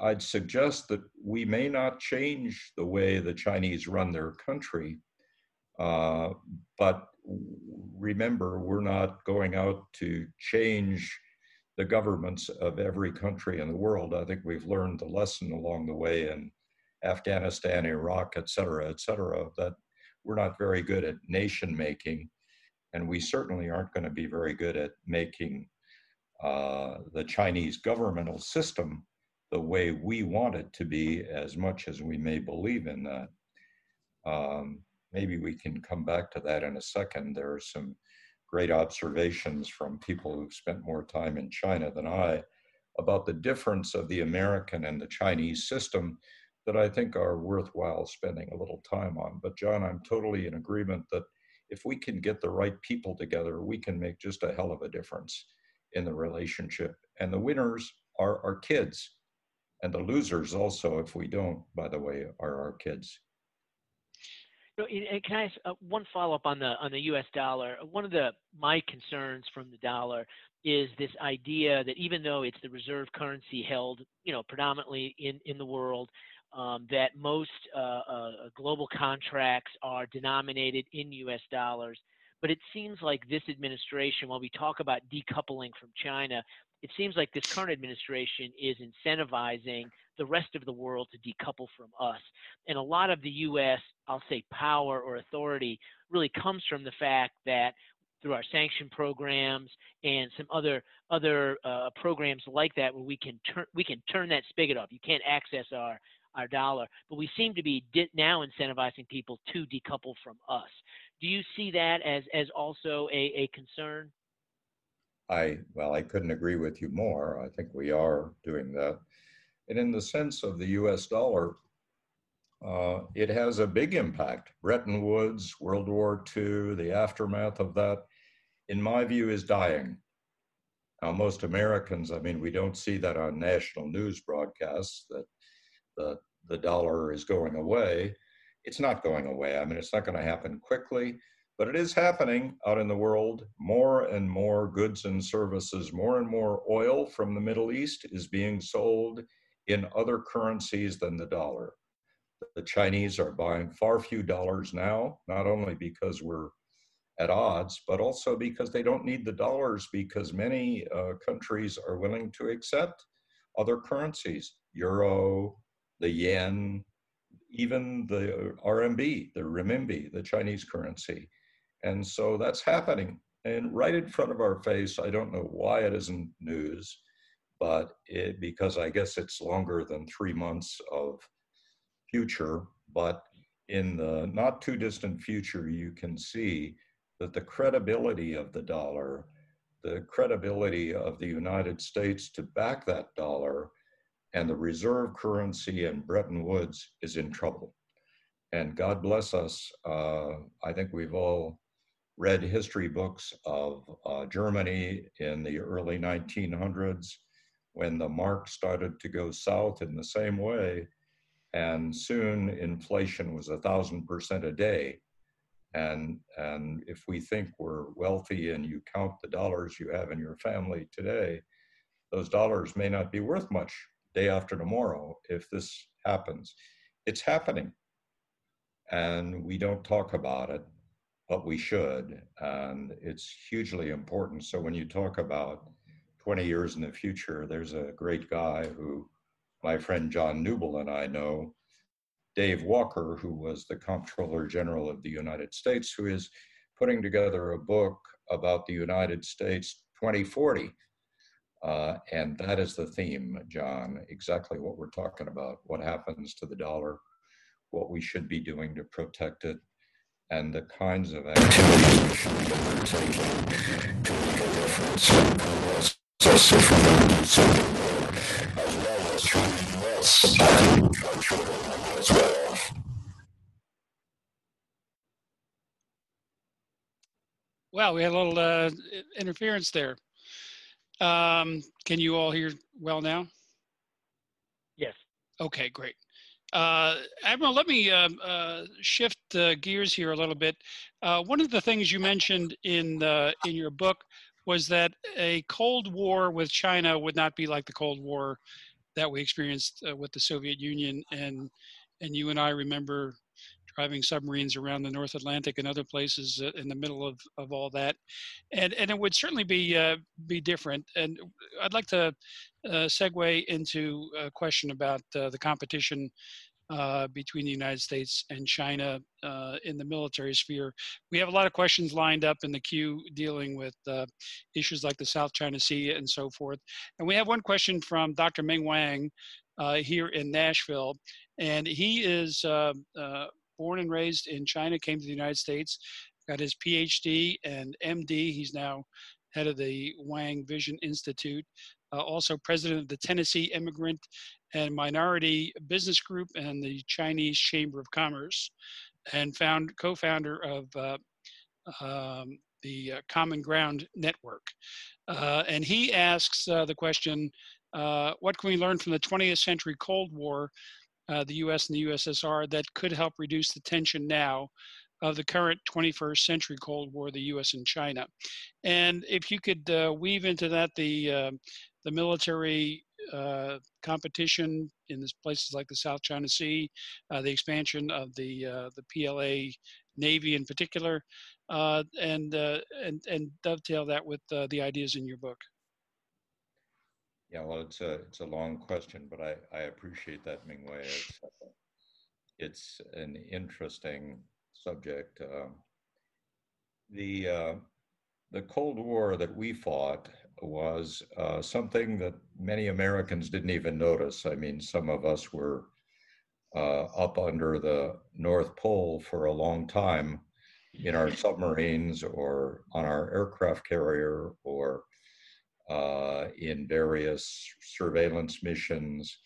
I'd suggest that we may not change the way the Chinese run their country, uh, but remember, we're not going out to change the governments of every country in the world. I think we've learned the lesson along the way in Afghanistan, Iraq, et cetera, et cetera, that we're not very good at nation making. And we certainly aren't going to be very good at making uh, the Chinese governmental system the way we want it to be, as much as we may believe in that. Um, maybe we can come back to that in a second. There are some great observations from people who've spent more time in China than I about the difference of the American and the Chinese system that I think are worthwhile spending a little time on. But, John, I'm totally in agreement that if we can get the right people together, we can make just a hell of a difference in the relationship. And the winners are our kids. And the losers also, if we don't, by the way, are our kids. Can I ask uh, one follow up on the on the U.S. dollar? One of the my concerns from the dollar is this idea that even though it's the reserve currency held, you know, predominantly in in the world, um, that most uh, uh, global contracts are denominated in U.S. dollars. But it seems like this administration, while we talk about decoupling from China, it seems like this current administration is incentivizing the rest of the world to decouple from us. And a lot of the U.S., I'll say, power or authority really comes from the fact that through our sanction programs and some other other uh, programs like that, where we can turn we can turn that spigot off. You can't access our our dollar, but we seem to be now incentivizing people to decouple from us. Do you see that as as also a, a concern? I well, I couldn't agree with you more. I think we are doing that. And in the sense of the US dollar, uh, it has a big impact. Bretton Woods, World War II, the aftermath of that, in my view, is dying. Now, most Americans, I mean, we don't see that on national news broadcasts that the, the dollar is going away. It's not going away. I mean, it's not going to happen quickly, but it is happening out in the world. More and more goods and services, more and more oil from the Middle East is being sold in other currencies than the dollar. The Chinese are buying far few dollars now, not only because we're at odds, but also because they don't need the dollars because many uh, countries are willing to accept other currencies, euro, the yen, even the RMB, the renminbi, the Chinese currency. And so that's happening. And right in front of our face, I don't know why it isn't news, but it, because I guess it's longer than three months of future, but in the not too distant future, you can see that the credibility of the dollar, the credibility of the United States to back that dollar, and the reserve currency in Bretton Woods is in trouble. And God bless us. Uh, I think we've all read history books of uh, Germany in the early 1900s when the mark started to go south in the same way. And soon inflation was a thousand percent a day. And, and if we think we're wealthy and you count the dollars you have in your family today, those dollars may not be worth much day after tomorrow if this happens. It's happening. And we don't talk about it, but we should. And it's hugely important. So when you talk about 20 years in the future, there's a great guy who my friend John Newble and I know, Dave Walker, who was the Comptroller General of the United States, who is putting together a book about the United States 2040. Uh, and that is the theme, John, exactly what we're talking about what happens to the dollar, what we should be doing to protect it, and the kinds of activities we should be undertaking to make a difference as well we had a little uh, interference there. Um, can you all hear well now? Yes. Okay, great. Uh, Admiral, let me uh, uh, shift gears here a little bit. Uh, one of the things you mentioned in the, in your book was that a Cold War with China would not be like the Cold War that we experienced uh, with the Soviet Union, and and you and I remember driving submarines around the North Atlantic and other places uh, in the middle of, of all that, and and it would certainly be uh, be different. And I'd like to uh, segue into a question about uh, the competition uh, between the United States and China uh, in the military sphere. We have a lot of questions lined up in the queue dealing with uh, issues like the South China Sea and so forth. And we have one question from Dr. Ming Wang uh, here in Nashville. And he is uh, born and raised in China, came to the United States, got his PhD and MD. He's now head of the Wang Vision Institute, uh, also president of the Tennessee Immigrant and Minority Business Group and the Chinese Chamber of Commerce, and found co-founder of uh, um, the uh, Common Ground Network. Uh, and he asks uh, the question, uh, what can we learn from the 20th century Cold War, the US and the USSR, that could help reduce the tension now of the current 21st century Cold War, the U.S. and China. And if you could uh, weave into that the uh, the military uh, competition in places like the South China Sea, uh, the expansion of the uh, the PLA Navy in particular, uh, and and and dovetail that with the ideas in your book. Yeah, well, it's a it's a long question, but I I appreciate that Mingwei. It's, it's an interesting subject. Uh, the uh, the Cold War that we fought was uh, something that many Americans didn't even notice. I mean, some of us were uh, up under the North Pole for a long time in our submarines or on our aircraft carrier or uh, in various surveillance missions.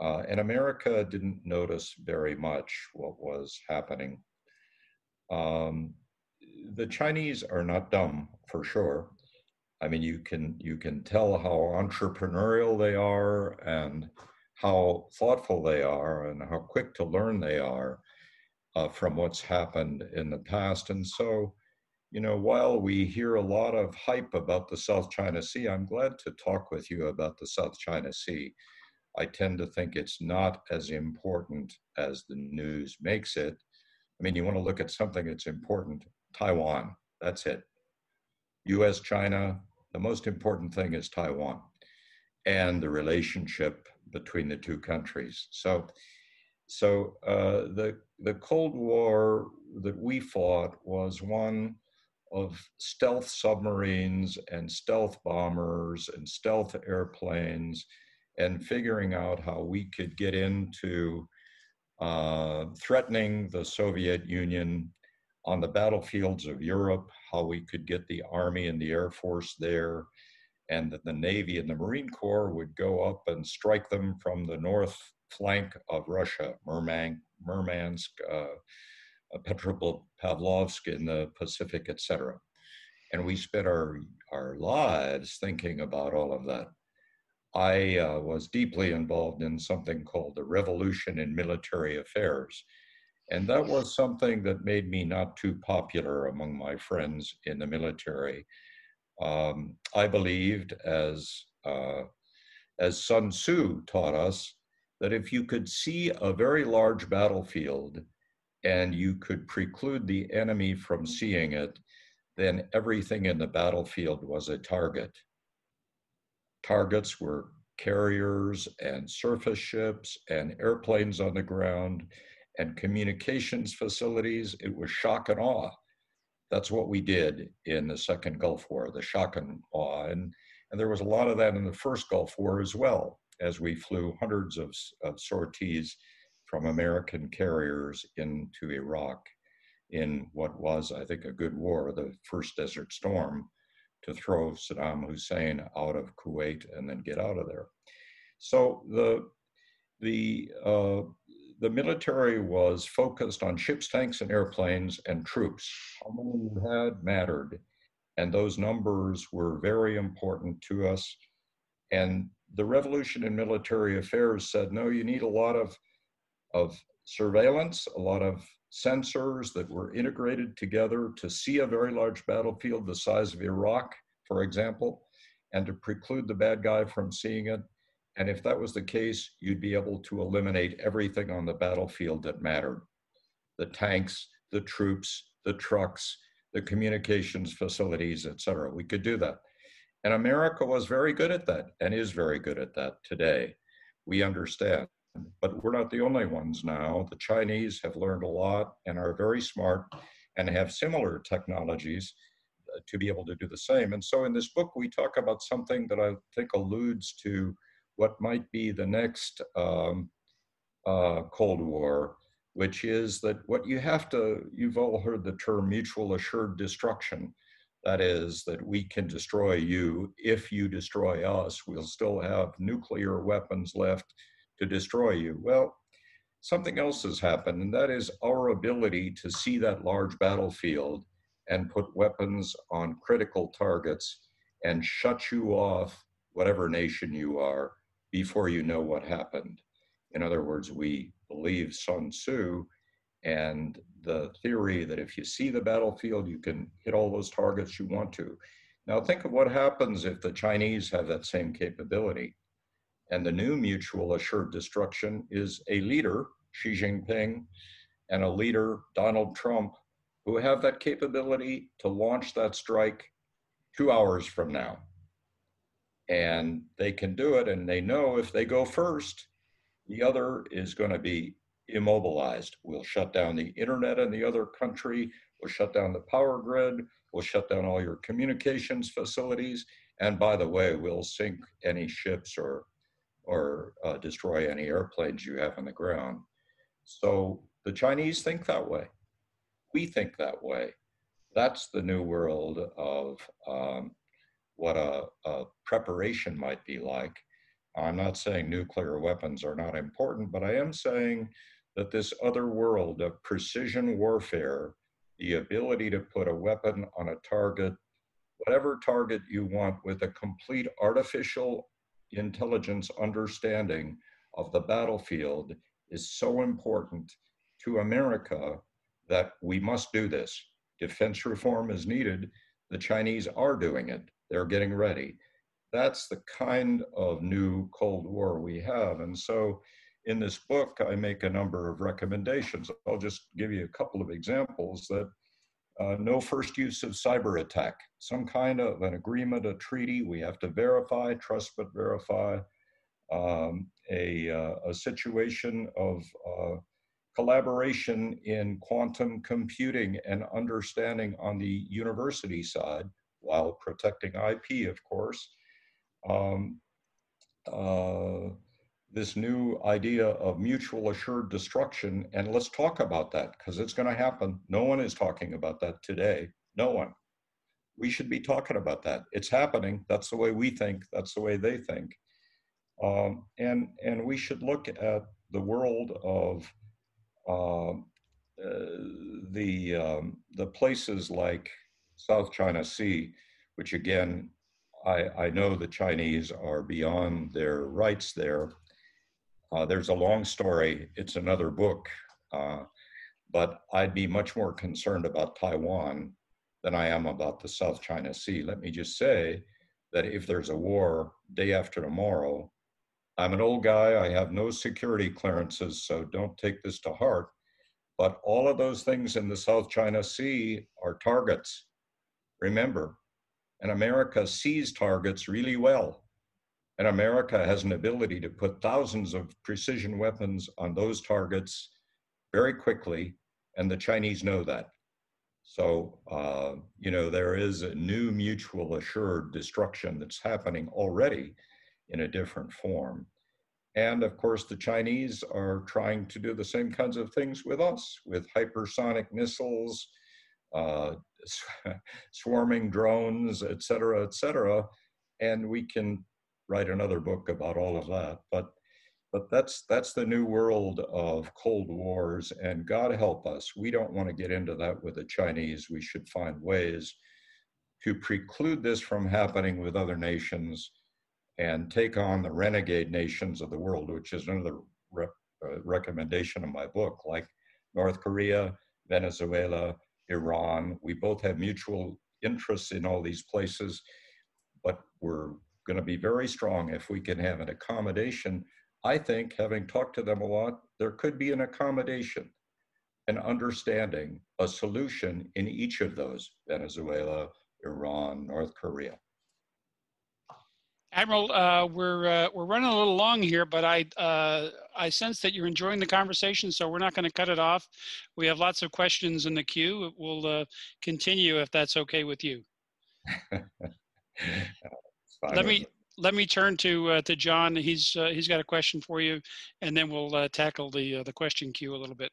Uh, and America didn't notice very much what was happening. Um, the Chinese are not dumb for sure. I mean, you can you can tell how entrepreneurial they are and how thoughtful they are and how quick to learn they are uh, from what's happened in the past. And so, you know, while we hear a lot of hype about the South China Sea, I'm glad to talk with you about the South China Sea. I tend to think it's not as important as the news makes it. I mean, you want to look at something that's important Taiwan, that's it. US, China, the most important thing is Taiwan and the relationship between the two countries. So so uh, the the Cold War that we fought was one of stealth submarines and stealth bombers and stealth airplanes, and figuring out how we could get into uh, threatening the Soviet Union on the battlefields of Europe, how we could get the Army and the Air Force there, and that the Navy and the Marine Corps would go up and strike them from the north flank of Russia, Murmansk, uh, Petropavlovsk in the Pacific, etc. And we spent our, our lives thinking about all of that. I uh, was deeply involved in something called the Revolution in Military Affairs. And that was something that made me not too popular among my friends in the military. Um, I believed, as, uh, as Sun Tzu taught us, that if you could see a very large battlefield and you could preclude the enemy from seeing it, then everything in the battlefield was a target. Targets were carriers and surface ships and airplanes on the ground and communications facilities. It was shock and awe. That's what we did in the Second Gulf War, the shock and awe. And, and there was a lot of that in the First Gulf War as well, as we flew hundreds of, of sorties from American carriers into Iraq in what was, I think, a good war, the first Desert Storm, to throw Saddam Hussein out of Kuwait and then get out of there. So the the uh, the military was focused on ships, tanks, and airplanes and troops. How many you had mattered, and those numbers were very important to us. And the revolution in military affairs said, no, you need a lot of of surveillance, a lot of sensors that were integrated together to see a very large battlefield the size of Iraq, for example, and to preclude the bad guy from seeing it. And if that was the case, you'd be able to eliminate everything on the battlefield that mattered the tanks, the troops, the trucks, the communications facilities, et cetera. We could do that. And America was very good at that and is very good at that today. We understand but we're not the only ones now. The Chinese have learned a lot and are very smart and have similar technologies uh, to be able to do the same. And so in this book, we talk about something that I think alludes to what might be the next um, uh, Cold War, which is that what you have to, you've all heard the term mutual assured destruction. That is, that we can destroy you. If you destroy us, we'll still have nuclear weapons left to destroy you. Well, something else has happened, and that is our ability to see that large battlefield and put weapons on critical targets and shut you off, whatever nation you are, before you know what happened. In other words, we believe Sun Tzu and the theory that if you see the battlefield, you can hit all those targets you want to. Now, think of what happens if the Chinese have that same capability. And the new mutual assured destruction is a leader, Xi Jinping, and a leader, Donald Trump, who have that capability to launch that strike two hours from now. And they can do it, and they know if they go first, the other is going to be immobilized. We'll shut down the internet in the other country, we'll shut down the power grid, we'll shut down all your communications facilities, and by the way, we'll sink any ships or or uh, destroy any airplanes you have on the ground. So the Chinese think that way. We think that way. That's the new world of um, what a, a preparation might be like. I'm not saying nuclear weapons are not important, but I am saying that this other world of precision warfare, the ability to put a weapon on a target, whatever target you want, with a complete artificial intelligence understanding of the battlefield is so important to America that we must do this. Defense reform is needed. The Chinese are doing it, they're getting ready. That's the kind of new Cold War we have. And so in this book, I make a number of recommendations. I'll just give you a couple of examples that uh, no first use of cyber attack, some kind of an agreement, a treaty. We have to verify, trust but verify. Um, a, uh, a situation of uh, collaboration in quantum computing and understanding on the university side, while protecting IP, of course. Um, uh, this new idea of mutual assured destruction. And let's talk about that because it's going to happen. No one is talking about that today. No one. We should be talking about that. It's happening. That's the way we think. That's the way they think. Um, and and we should look at the world of uh, uh, the um, the places like South China Sea, which again, I, I know the Chinese are beyond their rights there. Uh, there's a long story. It's another book, uh, but I'd be much more concerned about Taiwan than I am about the South China Sea. Let me just say that if there's a war day after tomorrow, I'm an old guy. I have no security clearances, so don't take this to heart. But all of those things in the South China Sea are targets. Remember, and America sees targets really well. And America has an ability to put thousands of precision weapons on those targets very quickly, and the Chinese know that. So, uh, you know, there is a new mutual assured destruction that's happening already in a different form. And of course, the Chinese are trying to do the same kinds of things with us, with hypersonic missiles, uh, swarming drones, et cetera, et cetera. And we can write another book about all of that. But but that's that's the new world of cold wars and god help us we don't want to get into that with the chinese we should find ways to preclude this from happening with other nations and take on the renegade nations of the world, which is another uh, recommendation of my book, like North Korea, Venezuela, Iran. We both have mutual interests in all these places, but we're going to be very strong if we can have an accommodation. I think, having talked to them a lot, there could be an accommodation, an understanding, a solution in each of those Venezuela, Iran, North Korea. Admiral, uh, we're uh, we're running a little long here, but I uh, I sense that you're enjoying the conversation, so we're not going to cut it off. We have lots of questions in the queue. We'll uh, continue if that's okay with you. let me let me turn to uh, to John. He's uh, he's got a question for you, and then we'll tackle the the question queue a little bit.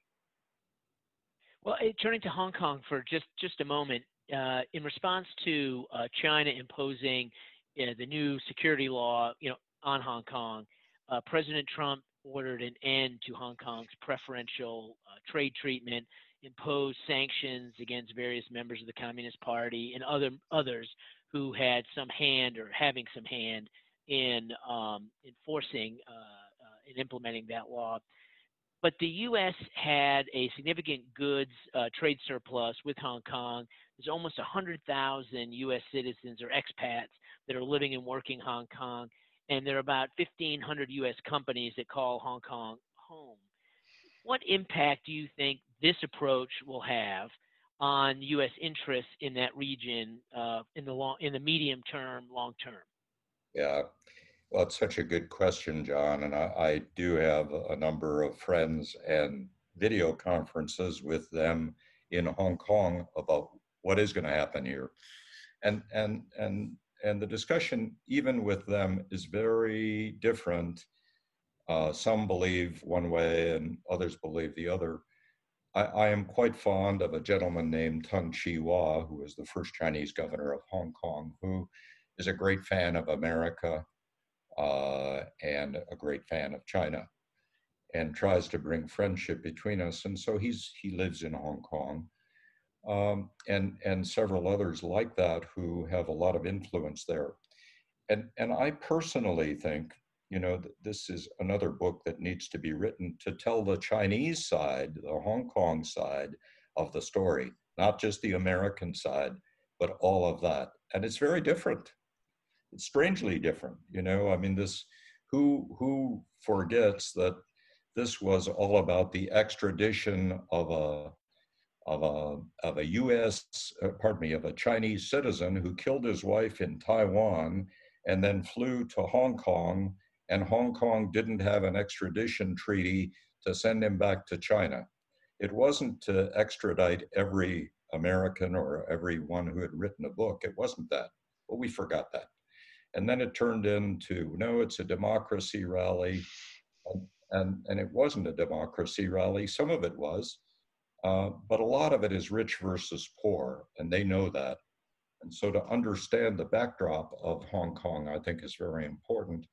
Well, turning to Hong Kong for just just a moment, in response to China imposing uh, the new security law, you know, on Hong Kong, uh, President Trump ordered an end to Hong Kong's preferential uh, trade treatment, imposed sanctions against various members of the Communist Party and other others who had some hand or having some hand in um, enforcing uh, uh, and implementing that law. But the U.S. had a significant goods uh, trade surplus with Hong Kong. There's almost 100,000 U.S. citizens or expats that are living and working Hong Kong, and there are about 1,500 U.S. companies that call Hong Kong home. What impact do you think this approach will have on U.S. interests in that region uh, in the long, in the medium term, long term? Yeah, well, it's such a good question, John, and I, I do have a number of friends and video conferences with them in Hong Kong about what is going to happen here, and and and and the discussion, even with them, is very different. Uh, some believe one way and others believe the other. I, I, am quite fond of a gentleman named Tung Chee-hwa, who was the first Chinese governor of Hong Kong, who is a great fan of America uh, and a great fan of China and tries to bring friendship between us. And so he's he lives in Hong Kong um, and and several others like that who have a lot of influence there. And and I personally think you know this is another book that needs to be written to tell the Chinese side, the Hong Kong side of the story, not just the American side, but all of that. And it's very different. It's strangely different. You know, I mean this who who forgets that this was all about the extradition of a of a, of a US, uh, pardon me, of a Chinese citizen who killed his wife in Taiwan and then flew to Hong Kong and Hong Kong didn't have an extradition treaty to send him back to China. It wasn't to extradite every American or everyone who had written a book. It wasn't that. But we forgot that. And then it turned into no, it's a democracy rally. And, and, and it wasn't a democracy rally. Some of it was, uh, but a lot of it is rich versus poor, and they know that. And so to understand the backdrop of Hong Kong, I think is very important.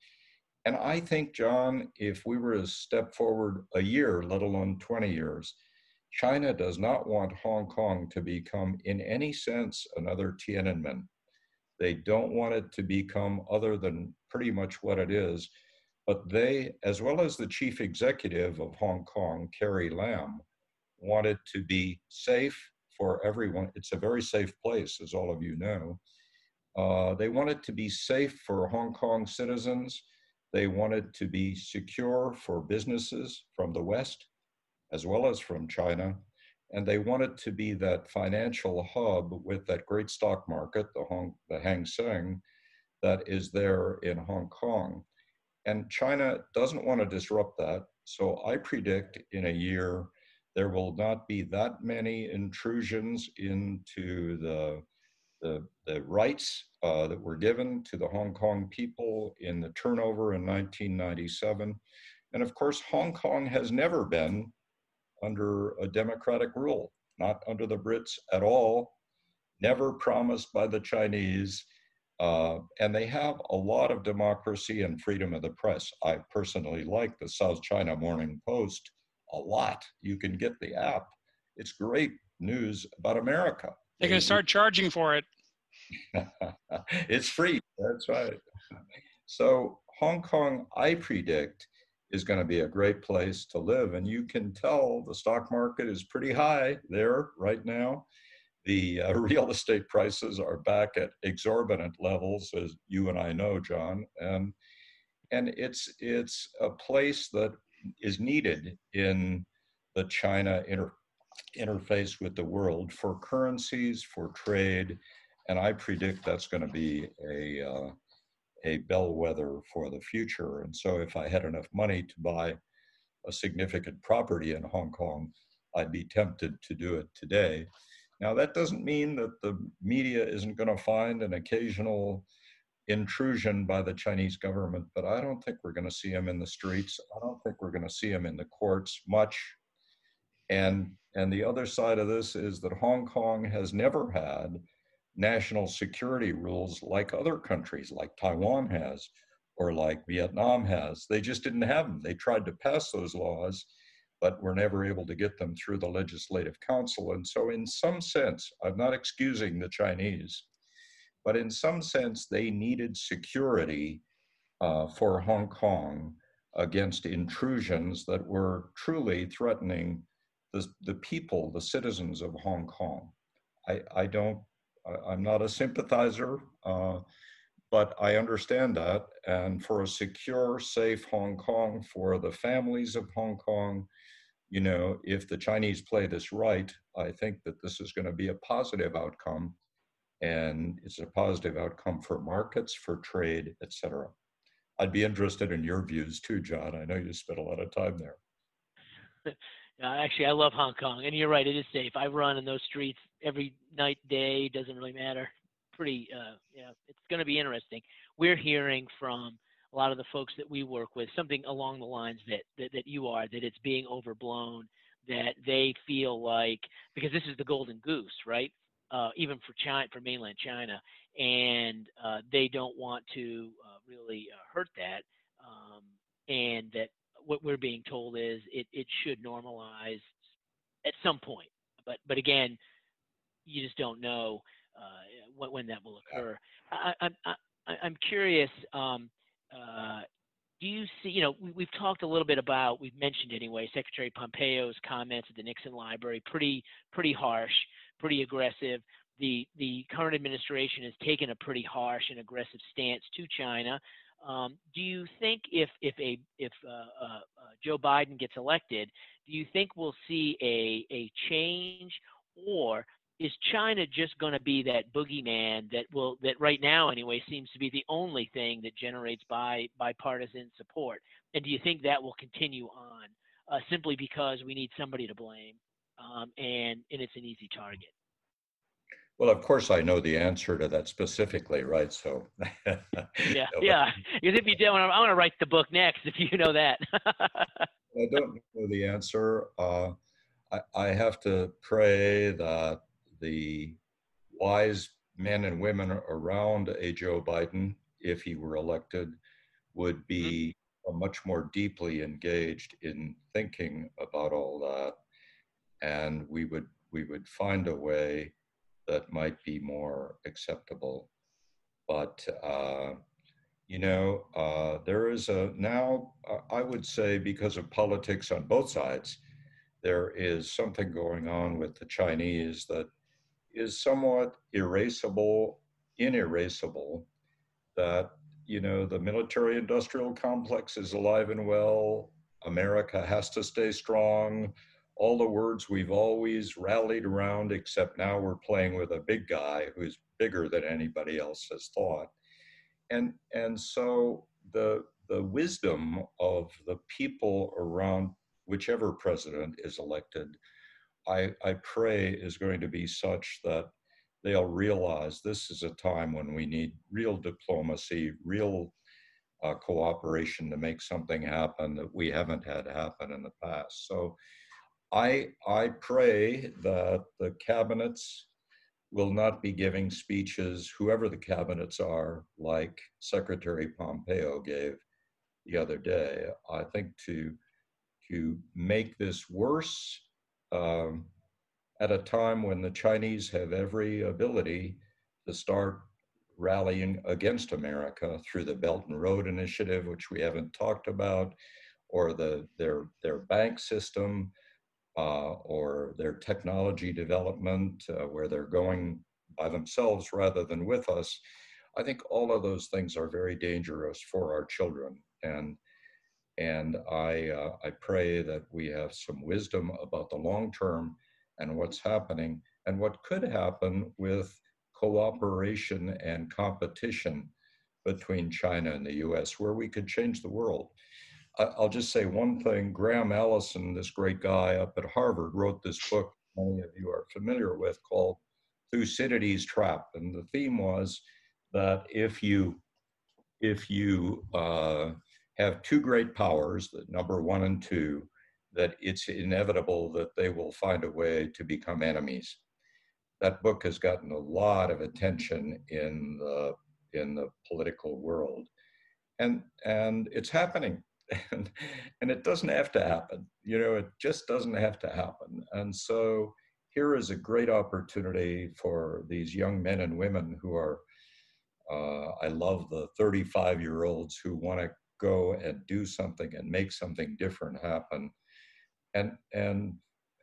And I think, John, if we were to step forward a year, let alone 20 years, China does not want Hong Kong to become, in any sense, another Tiananmen. They don't want it to become other than pretty much what it is. But they, as well as the chief executive of Hong Kong, Carrie Lam, want it to be safe for everyone. It's a very safe place, as all of you know. Uh, they want it to be safe for Hong Kong citizens. They wanted to be secure for businesses from the West as well as from China. And they wanted to be that financial hub with that great stock market, the, Hong, the Hang Seng, that is there in Hong Kong. And China doesn't want to disrupt that. So I predict in a year there will not be that many intrusions into the, the, the rights uh, that were given to the Hong Kong people in the turnover in 1997. And of course, Hong Kong has never been under a democratic rule, not under the Brits at all, never promised by the Chinese. Uh, and they have a lot of democracy and freedom of the press. I personally like the South China Morning Post a lot. You can get the app. It's great news about America. They're going to start charging for it. it's free. That's right. So, Hong Kong, I predict, is going to be a great place to live. And you can tell the stock market is pretty high there right now. The uh, real estate prices are back at exorbitant levels, as you and I know, John. And and it's it's a place that is needed in the China inter- interface with the world for currencies, for trade, and I predict that's going to be a uh, a bellwether for the future. And so, if I had enough money to buy a significant property in Hong Kong, I'd be tempted to do it today. Now, that doesn't mean that the media isn't going to find an occasional intrusion by the Chinese government, but I don't think we're going to see them in the streets. I don't think we're going to see them in the courts much. And and the other side of this is that Hong Kong has never had national security rules like other countries, like Taiwan has, or like Vietnam has. They just didn't have them. They tried to pass those laws, but were never able to get them through the Legislative Council. And so, in some sense, I'm not excusing the Chinese, but in some sense, they needed security uh, for Hong Kong against intrusions that were truly threatening the, the people, the citizens of Hong Kong. I, I don't I, am not a sympathizer, uh, but I understand that. And for a secure, safe Hong Kong, for the families of Hong Kong, you know, if the Chinese play this right, I think that this is going to be a positive outcome. And it's a positive outcome for markets, for trade, etc. I'd be interested in your views too, John. I know you spent a lot of time there. Uh, actually, I love Hong Kong, and you're right, it is safe. I run in those streets every night, day, doesn't really matter. Pretty, uh, yeah, it's going to be interesting. We're hearing from a lot of the folks that we work with something along the lines that, that, that you are, that it's being overblown, that they feel like, because this is the golden goose, right? Uh, even for China, for mainland China, and uh, they don't want to uh, really uh, hurt that, um, and that what we're being told is it, it should normalize at some point. But but again, you just don't know uh, when, when that will occur. I, I, I, I'm curious. Um, uh, do you see, you know, we, have talked a little bit about, we've mentioned anyway, Secretary Pompeo's comments at the Nixon Library, pretty, pretty harsh, pretty aggressive. The, the current administration has taken a pretty harsh and aggressive stance to China. Um, do you think if if a if uh, uh, uh, Joe Biden gets elected, do you think we'll see a a change, or is China just going to be that boogeyman that will that right now anyway seems to be the only thing that generates bi bipartisan support? And do you think that will continue on uh, simply because we need somebody to blame um, and and it's an easy target? Well, of course, I know the answer to that specifically, right? So, yeah, yeah. Because if you don't, I want to write the book next. If you know that, I don't know the answer. Uh, I, I have to pray that the wise men and women around a Joe Biden, if he were elected, would be mm-hmm. much more deeply engaged in thinking about all that, and we would we would find a way that might be more acceptable. But uh, you know, uh, there is a now uh, I would say because of politics on both sides, there is something going on with the Chinese that is somewhat erasable, inerasable. That you know the military-industrial complex is alive and well. America has to stay strong all the words we've always rallied around, except now we're playing with a big guy who's bigger than anybody else has thought. And, and so the, the wisdom of the people around whichever president is elected, I, I pray is going to be such that they'll realize this is a time when we need real diplomacy, real uh, cooperation to make something happen that we haven't had happen in the past. So I, I pray that the cabinets will not be giving speeches, whoever the cabinets are, like Secretary Pompeo gave the other day. I think to, to make this worse um, at a time when the Chinese have every ability to start rallying against America through the Belt and Road Initiative, which we haven't talked about, or the, their, their bank system, uh, or their technology development, uh, where they're going by themselves rather than with us, I think all of those things are very dangerous for our children. And and I uh, I pray that we have some wisdom about the long term and what's happening and what could happen with cooperation and competition between China and the U.S., where we could change the world. I'll just say one thing. Graham Allison, this great guy up at Harvard, wrote this book many of you are familiar with called Thucydides' Trap. And the theme was that if you if you uh, have two great powers, that number one and two, that it's inevitable that they will find a way to become enemies. That book has gotten a lot of attention in the in the political world, and and it's happening and and it doesn't have to happen you know it just doesn't have to happen. And so here is a great opportunity for these young men and women who are uh, i love the 35 year olds who want to go and do something and make something different happen. And and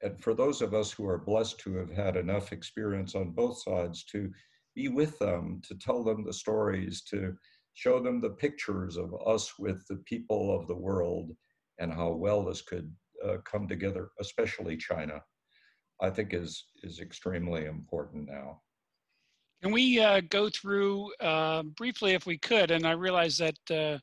and for those of us who are blessed to have had enough experience on both sides to be with them to tell them the stories to show them the pictures of us with the people of the world and how well this could uh, come together, especially China, I think is is extremely important now. Can we uh, go through uh, briefly, if we could? And I realize that uh,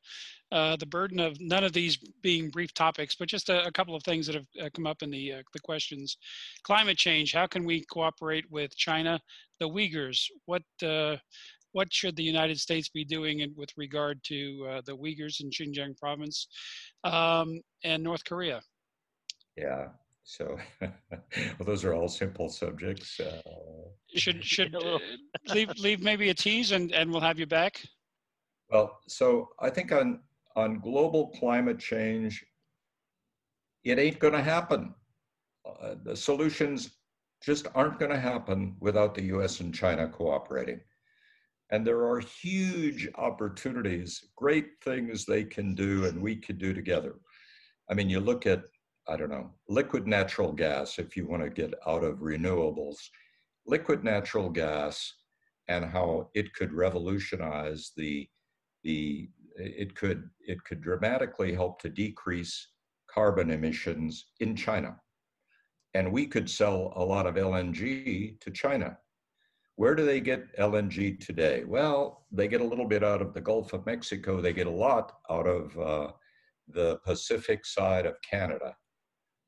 uh, the burden of none of these being brief topics, but just a, a couple of things that have uh, come up in the uh, the questions. Climate change. How can we cooperate with China? The Uyghurs. What what should the United States be doing in, with regard to uh, the Uyghurs in Xinjiang province um, and North Korea? Yeah. So, well, those are all simple subjects. Uh, should should uh, leave leave maybe a tease and and we'll have you back. Well, so I think on on global climate change, it ain't going to happen. Uh, the solutions just aren't going to happen without the U.S. and China cooperating. And there are huge opportunities, great things they can do and we could do together. I mean, you look at, I don't know, liquid natural gas, if you want to get out of renewables, liquid natural gas and how it could revolutionize the, the it could it could dramatically help to decrease carbon emissions in China. and we could sell a lot of LNG to China. Where do they get LNG today? Well, they get a little bit out of the Gulf of Mexico. They get a lot out of uh, the Pacific side of Canada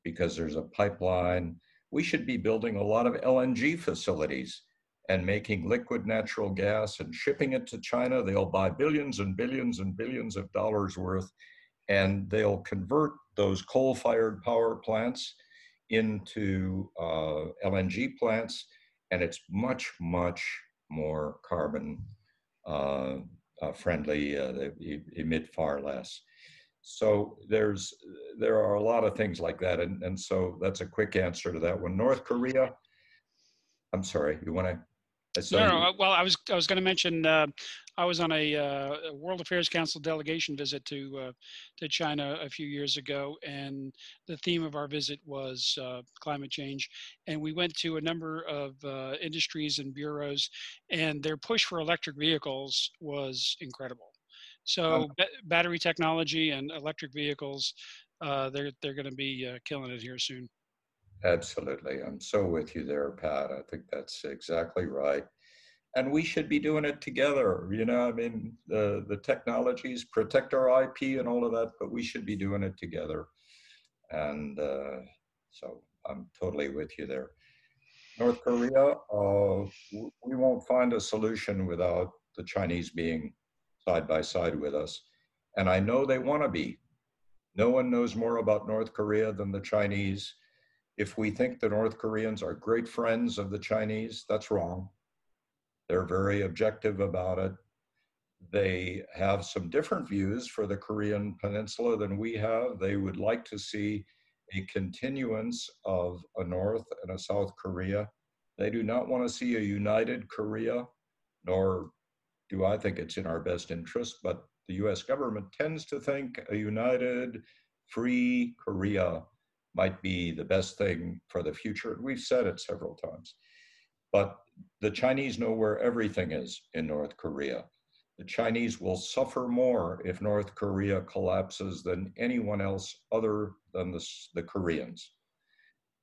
because there's a pipeline. We should be building a lot of LNG facilities and making liquid natural gas and shipping it to China. They'll buy billions and billions and billions of dollars worth, and they'll convert those coal fired power plants into uh, LNG plants, and it's much, much more carbon uh, uh, friendly. Uh, they emit far less. So there's there are a lot of things like that, and, and so that's a quick answer to that one. North Korea. I'm sorry, you want to no, no, uh, well, I was I was going to mention uh, I was on a, uh, a, World Affairs Council delegation visit to uh, to China a few years ago, and the theme of our visit was uh, climate change. And we went to a number of uh, industries and bureaus, and their push for electric vehicles was incredible. So ba- battery technology and electric vehicles, they're they're going to be killing it here soon. Absolutely. I'm so with you there, Pat. I think that's exactly right. And we should be doing it together. You know, I mean, the, the technologies protect our IP and all of that, but we should be doing it together. And uh, so I'm totally with you there. North Korea, uh, we won't find a solution without the Chinese being side by side with us. And I know they want to be. No one knows more about North Korea than the Chinese if we think the North Koreans are great friends of the Chinese, that's wrong. They're very objective about it. They have some different views for the Korean Peninsula than we have. They would like to see a continuance of a North and a South Korea. They do not want to see a united Korea, nor do I think it's in our best interest, but the US government tends to think a united, free Korea might be the best thing for the future. We've said it several times. But the Chinese know where everything is in North Korea. The Chinese will suffer more if North Korea collapses than anyone else other than the, the Koreans.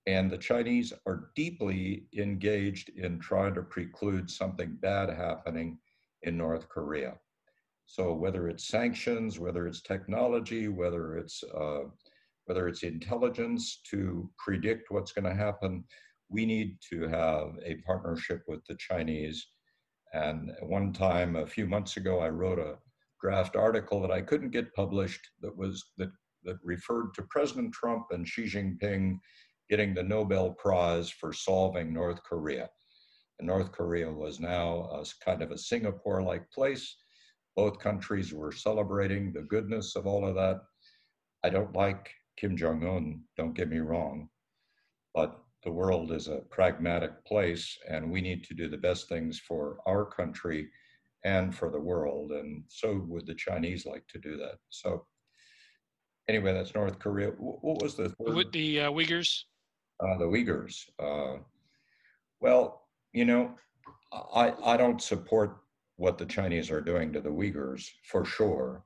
And the Chinese are deeply engaged in trying to preclude something bad happening in North Korea. So, whether it's sanctions, whether it's technology, whether it's uh, whether it's intelligence to predict what's going to happen, we need to have a partnership with the Chinese. And one time, a few months ago, I wrote a draft article that I couldn't get published that was that that referred to President Trump and Xi Jinping getting the Nobel Prize for solving North Korea. And North Korea was now a, kind of a Singapore-like place. Both countries were celebrating the goodness of all of that. I don't like Kim Jong un, don't get me wrong, but the world is a pragmatic place and we need to do the best things for our country and for the world. And so would the Chinese like to do that. So, anyway, that's North Korea. What was the third? With the uh, Uyghurs? Uh, the Uyghurs. Uh, well, you know, I, I don't support what the Chinese are doing to the Uyghurs for sure.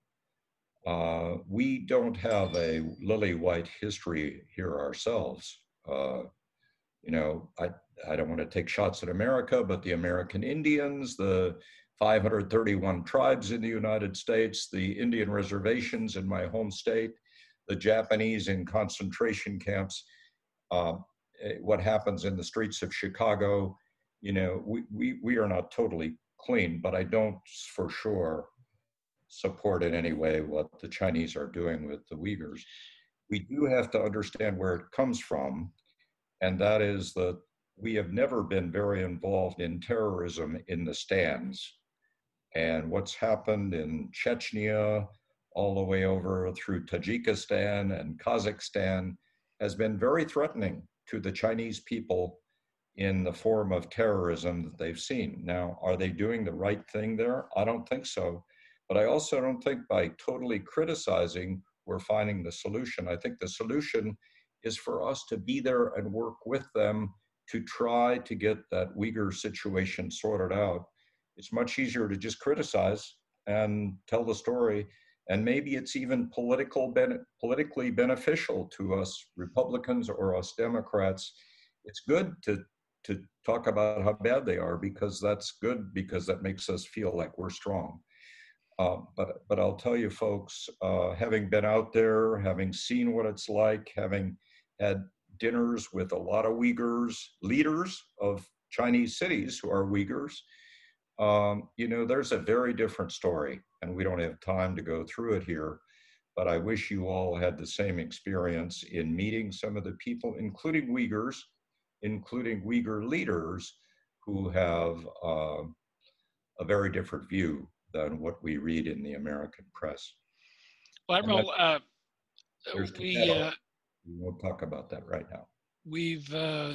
Uh, we don't have a lily white history here ourselves. Uh, you know, I, I don't want to take shots at America, but the American Indians, the 531 tribes in the United States, the Indian reservations in my home state, the Japanese in concentration camps, uh, eh, what happens in the streets of Chicago, you know, we, we, we are not totally clean, but I don't for sure support in any way what the Chinese are doing with the Uyghurs. We do have to understand where it comes from, and that is that we have never been very involved in terrorism in the Stans. And what's happened in Chechnya, all the way over through Tajikistan and Kazakhstan, has been very threatening to the Chinese people in the form of terrorism that they've seen. Now, are they doing the right thing there? I don't think so. But I also don't think by totally criticizing, we're finding the solution. I think the solution is for us to be there and work with them to try to get that Uyghur situation sorted out. It's much easier to just criticize and tell the story And maybe it's even political ben- politically beneficial to us Republicans or us Democrats. It's good to, to talk about how bad they are because that's good because that makes us feel like we're strong. Uh, but but I'll tell you, folks, uh, having been out there, having seen what it's like, having had dinners with a lot of Uyghurs, leaders of Chinese cities who are Uyghurs, um, you know, there's a very different story, and we don't have time to go through it here. But I wish you all had the same experience in meeting some of the people, including Uyghurs, including Uyghur leaders who have uh, a very different view than what we read in the American press. Well, Admiral, uh, we uh, we won't talk about that right now. We've uh,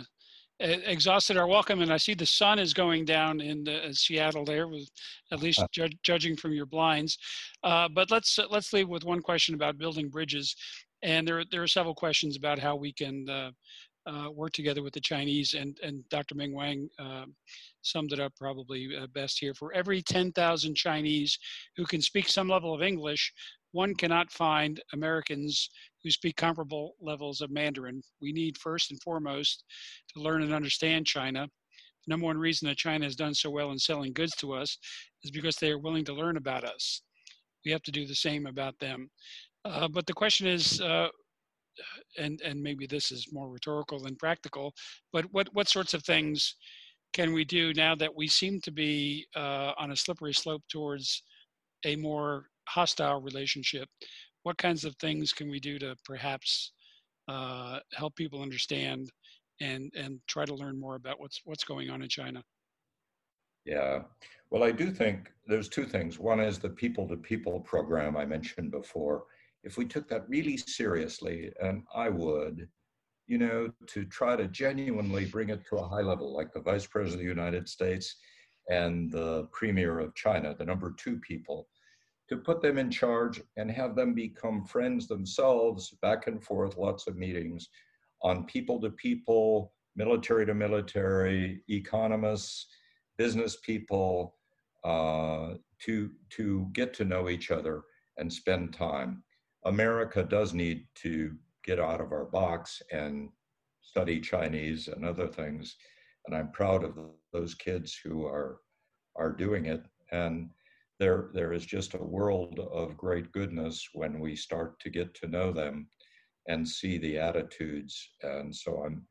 exhausted our welcome, and I see the sun is going down in the, Seattle there, with at least ju judging from your blinds. Uh, but let's let's leave with one question about building bridges, and there there are several questions about how we can uh, uh, work together with the Chinese. And and Dr. Ming Wang uh, summed it up probably uh, best here. For every 10,000 Chinese who can speak some level of English, one cannot find Americans who speak comparable levels of Mandarin. We need first and foremost to learn and understand China. The number one reason that China has done so well in selling goods to us is because they are willing to learn about us. We have to do the same about them. Uh, but the question is, uh, and and maybe this is more rhetorical than practical, but what what sorts of things can we do now that we seem to be uh, on a slippery slope towards a more hostile relationship, what kinds of things can we do to perhaps uh, help people understand and and try to learn more about what's what's going on in China? Yeah, well, I do think there's two things. One is the people-to-people program I mentioned before. If we took that really seriously, and I would, you know, to try to genuinely bring it to a high level, like the Vice President of the United States and the Premier of China, the number two people, to put them in charge and have them become friends themselves, back and forth, lots of meetings on people to people, military to military, economists, business people, uh, to, to get to know each other and spend time. America does need to get out of our box and study Chinese and other things. And I'm proud of those kids who are, are doing it. And there there is just a world of great goodness when we start to get to know them and see the attitudes and so i'm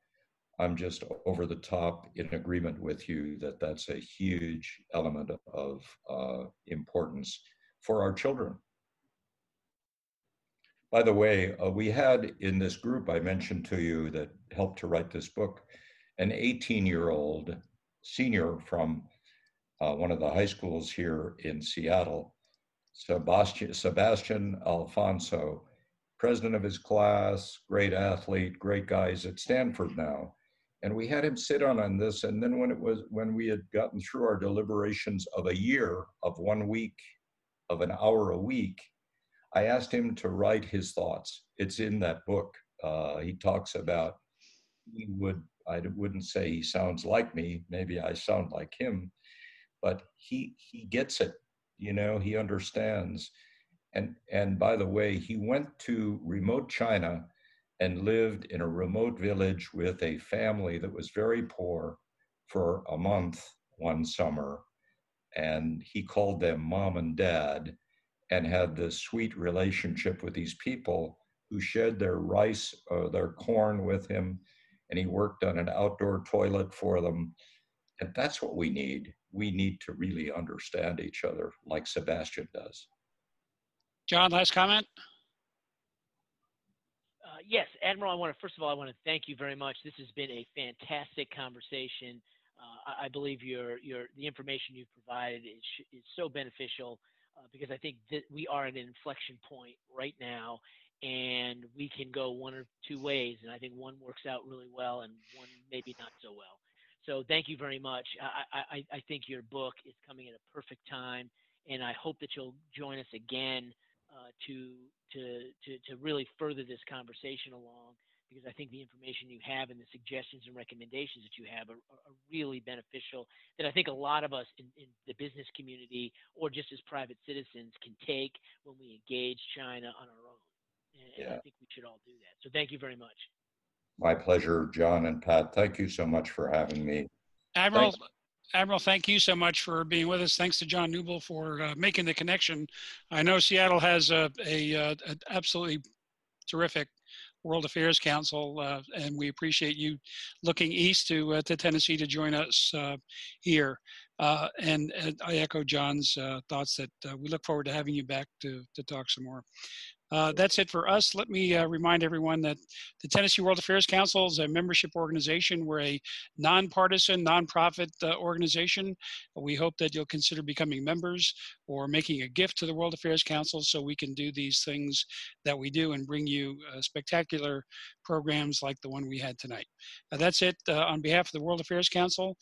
i'm just over the top in agreement with you that that's a huge element of uh, importance for our children by the way uh, we had in this group i mentioned to you that helped to write this book an 18 year old senior from uh, one of the high schools here in Seattle, Sebastian, Sebastian Alfonso, president of his class, great athlete, great guys at Stanford now. And we had him sit on on this. And then when it was when we had gotten through our deliberations of a year, of one week, of an hour a week, I asked him to write his thoughts. It's in that book. Uh, he talks about he would I wouldn't say he sounds like me. Maybe I sound like him, but he he gets it you know he understands and and by the way he went to remote china and lived in a remote village with a family that was very poor for a month one summer and he called them mom and dad and had this sweet relationship with these people who shared their rice or uh, their corn with him and he worked on an outdoor toilet for them and that's what we need we need to really understand each other like Sebastian does. John, last comment? Uh, yes, Admiral, I want to, first of all, I want to thank you very much. This has been a fantastic conversation. Uh, I, I, believe your, your, the information you've provided is, is so beneficial uh, because I think that we are at an inflection point right now and we can go one or two ways. And I think one works out really well and one maybe not so well. So thank you very much. I, I, I think your book is coming at a perfect time, and I hope that you'll join us again uh, to, to, to, to really further this conversation along because I think the information you have and the suggestions and recommendations that you have are, are really beneficial. That I think a lot of us in, in, the business community or just as private citizens can take when we engage China on our own. And, yeah. and I think we should all do that. So thank you very much. My pleasure, John and Pat. Thank you so much for having me. Admiral, Thanks. Admiral, thank you so much for being with us. Thanks to John Newble for uh, making the connection. I know Seattle has a, a, a, uh, a absolutely terrific World Affairs Council, uh, and we appreciate you looking east to uh, to Tennessee to join us uh, here. Uh, and, and, I echo John's uh, thoughts that uh, we look forward to having you back to to talk some more. Uh, that's it for us. Let me uh, remind everyone that the Tennessee World Affairs Council is a membership organization. We're a nonpartisan, nonprofit uh, organization. We hope that you'll consider becoming members or making a gift to the World Affairs Council so we can do these things that we do and bring you uh, spectacular programs like the one we had tonight. Uh, that's it uh, on behalf of the World Affairs Council.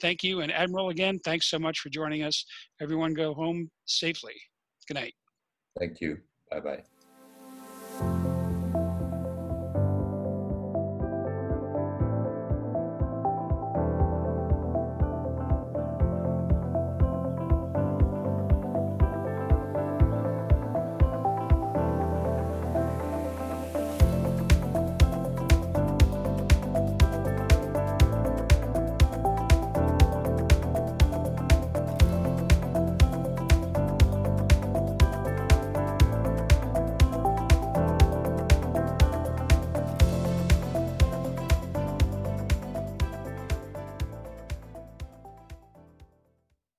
thank you. And Admiral, again, thanks so much for joining us. Everyone go home safely. Good night. Thank you. Bye bye.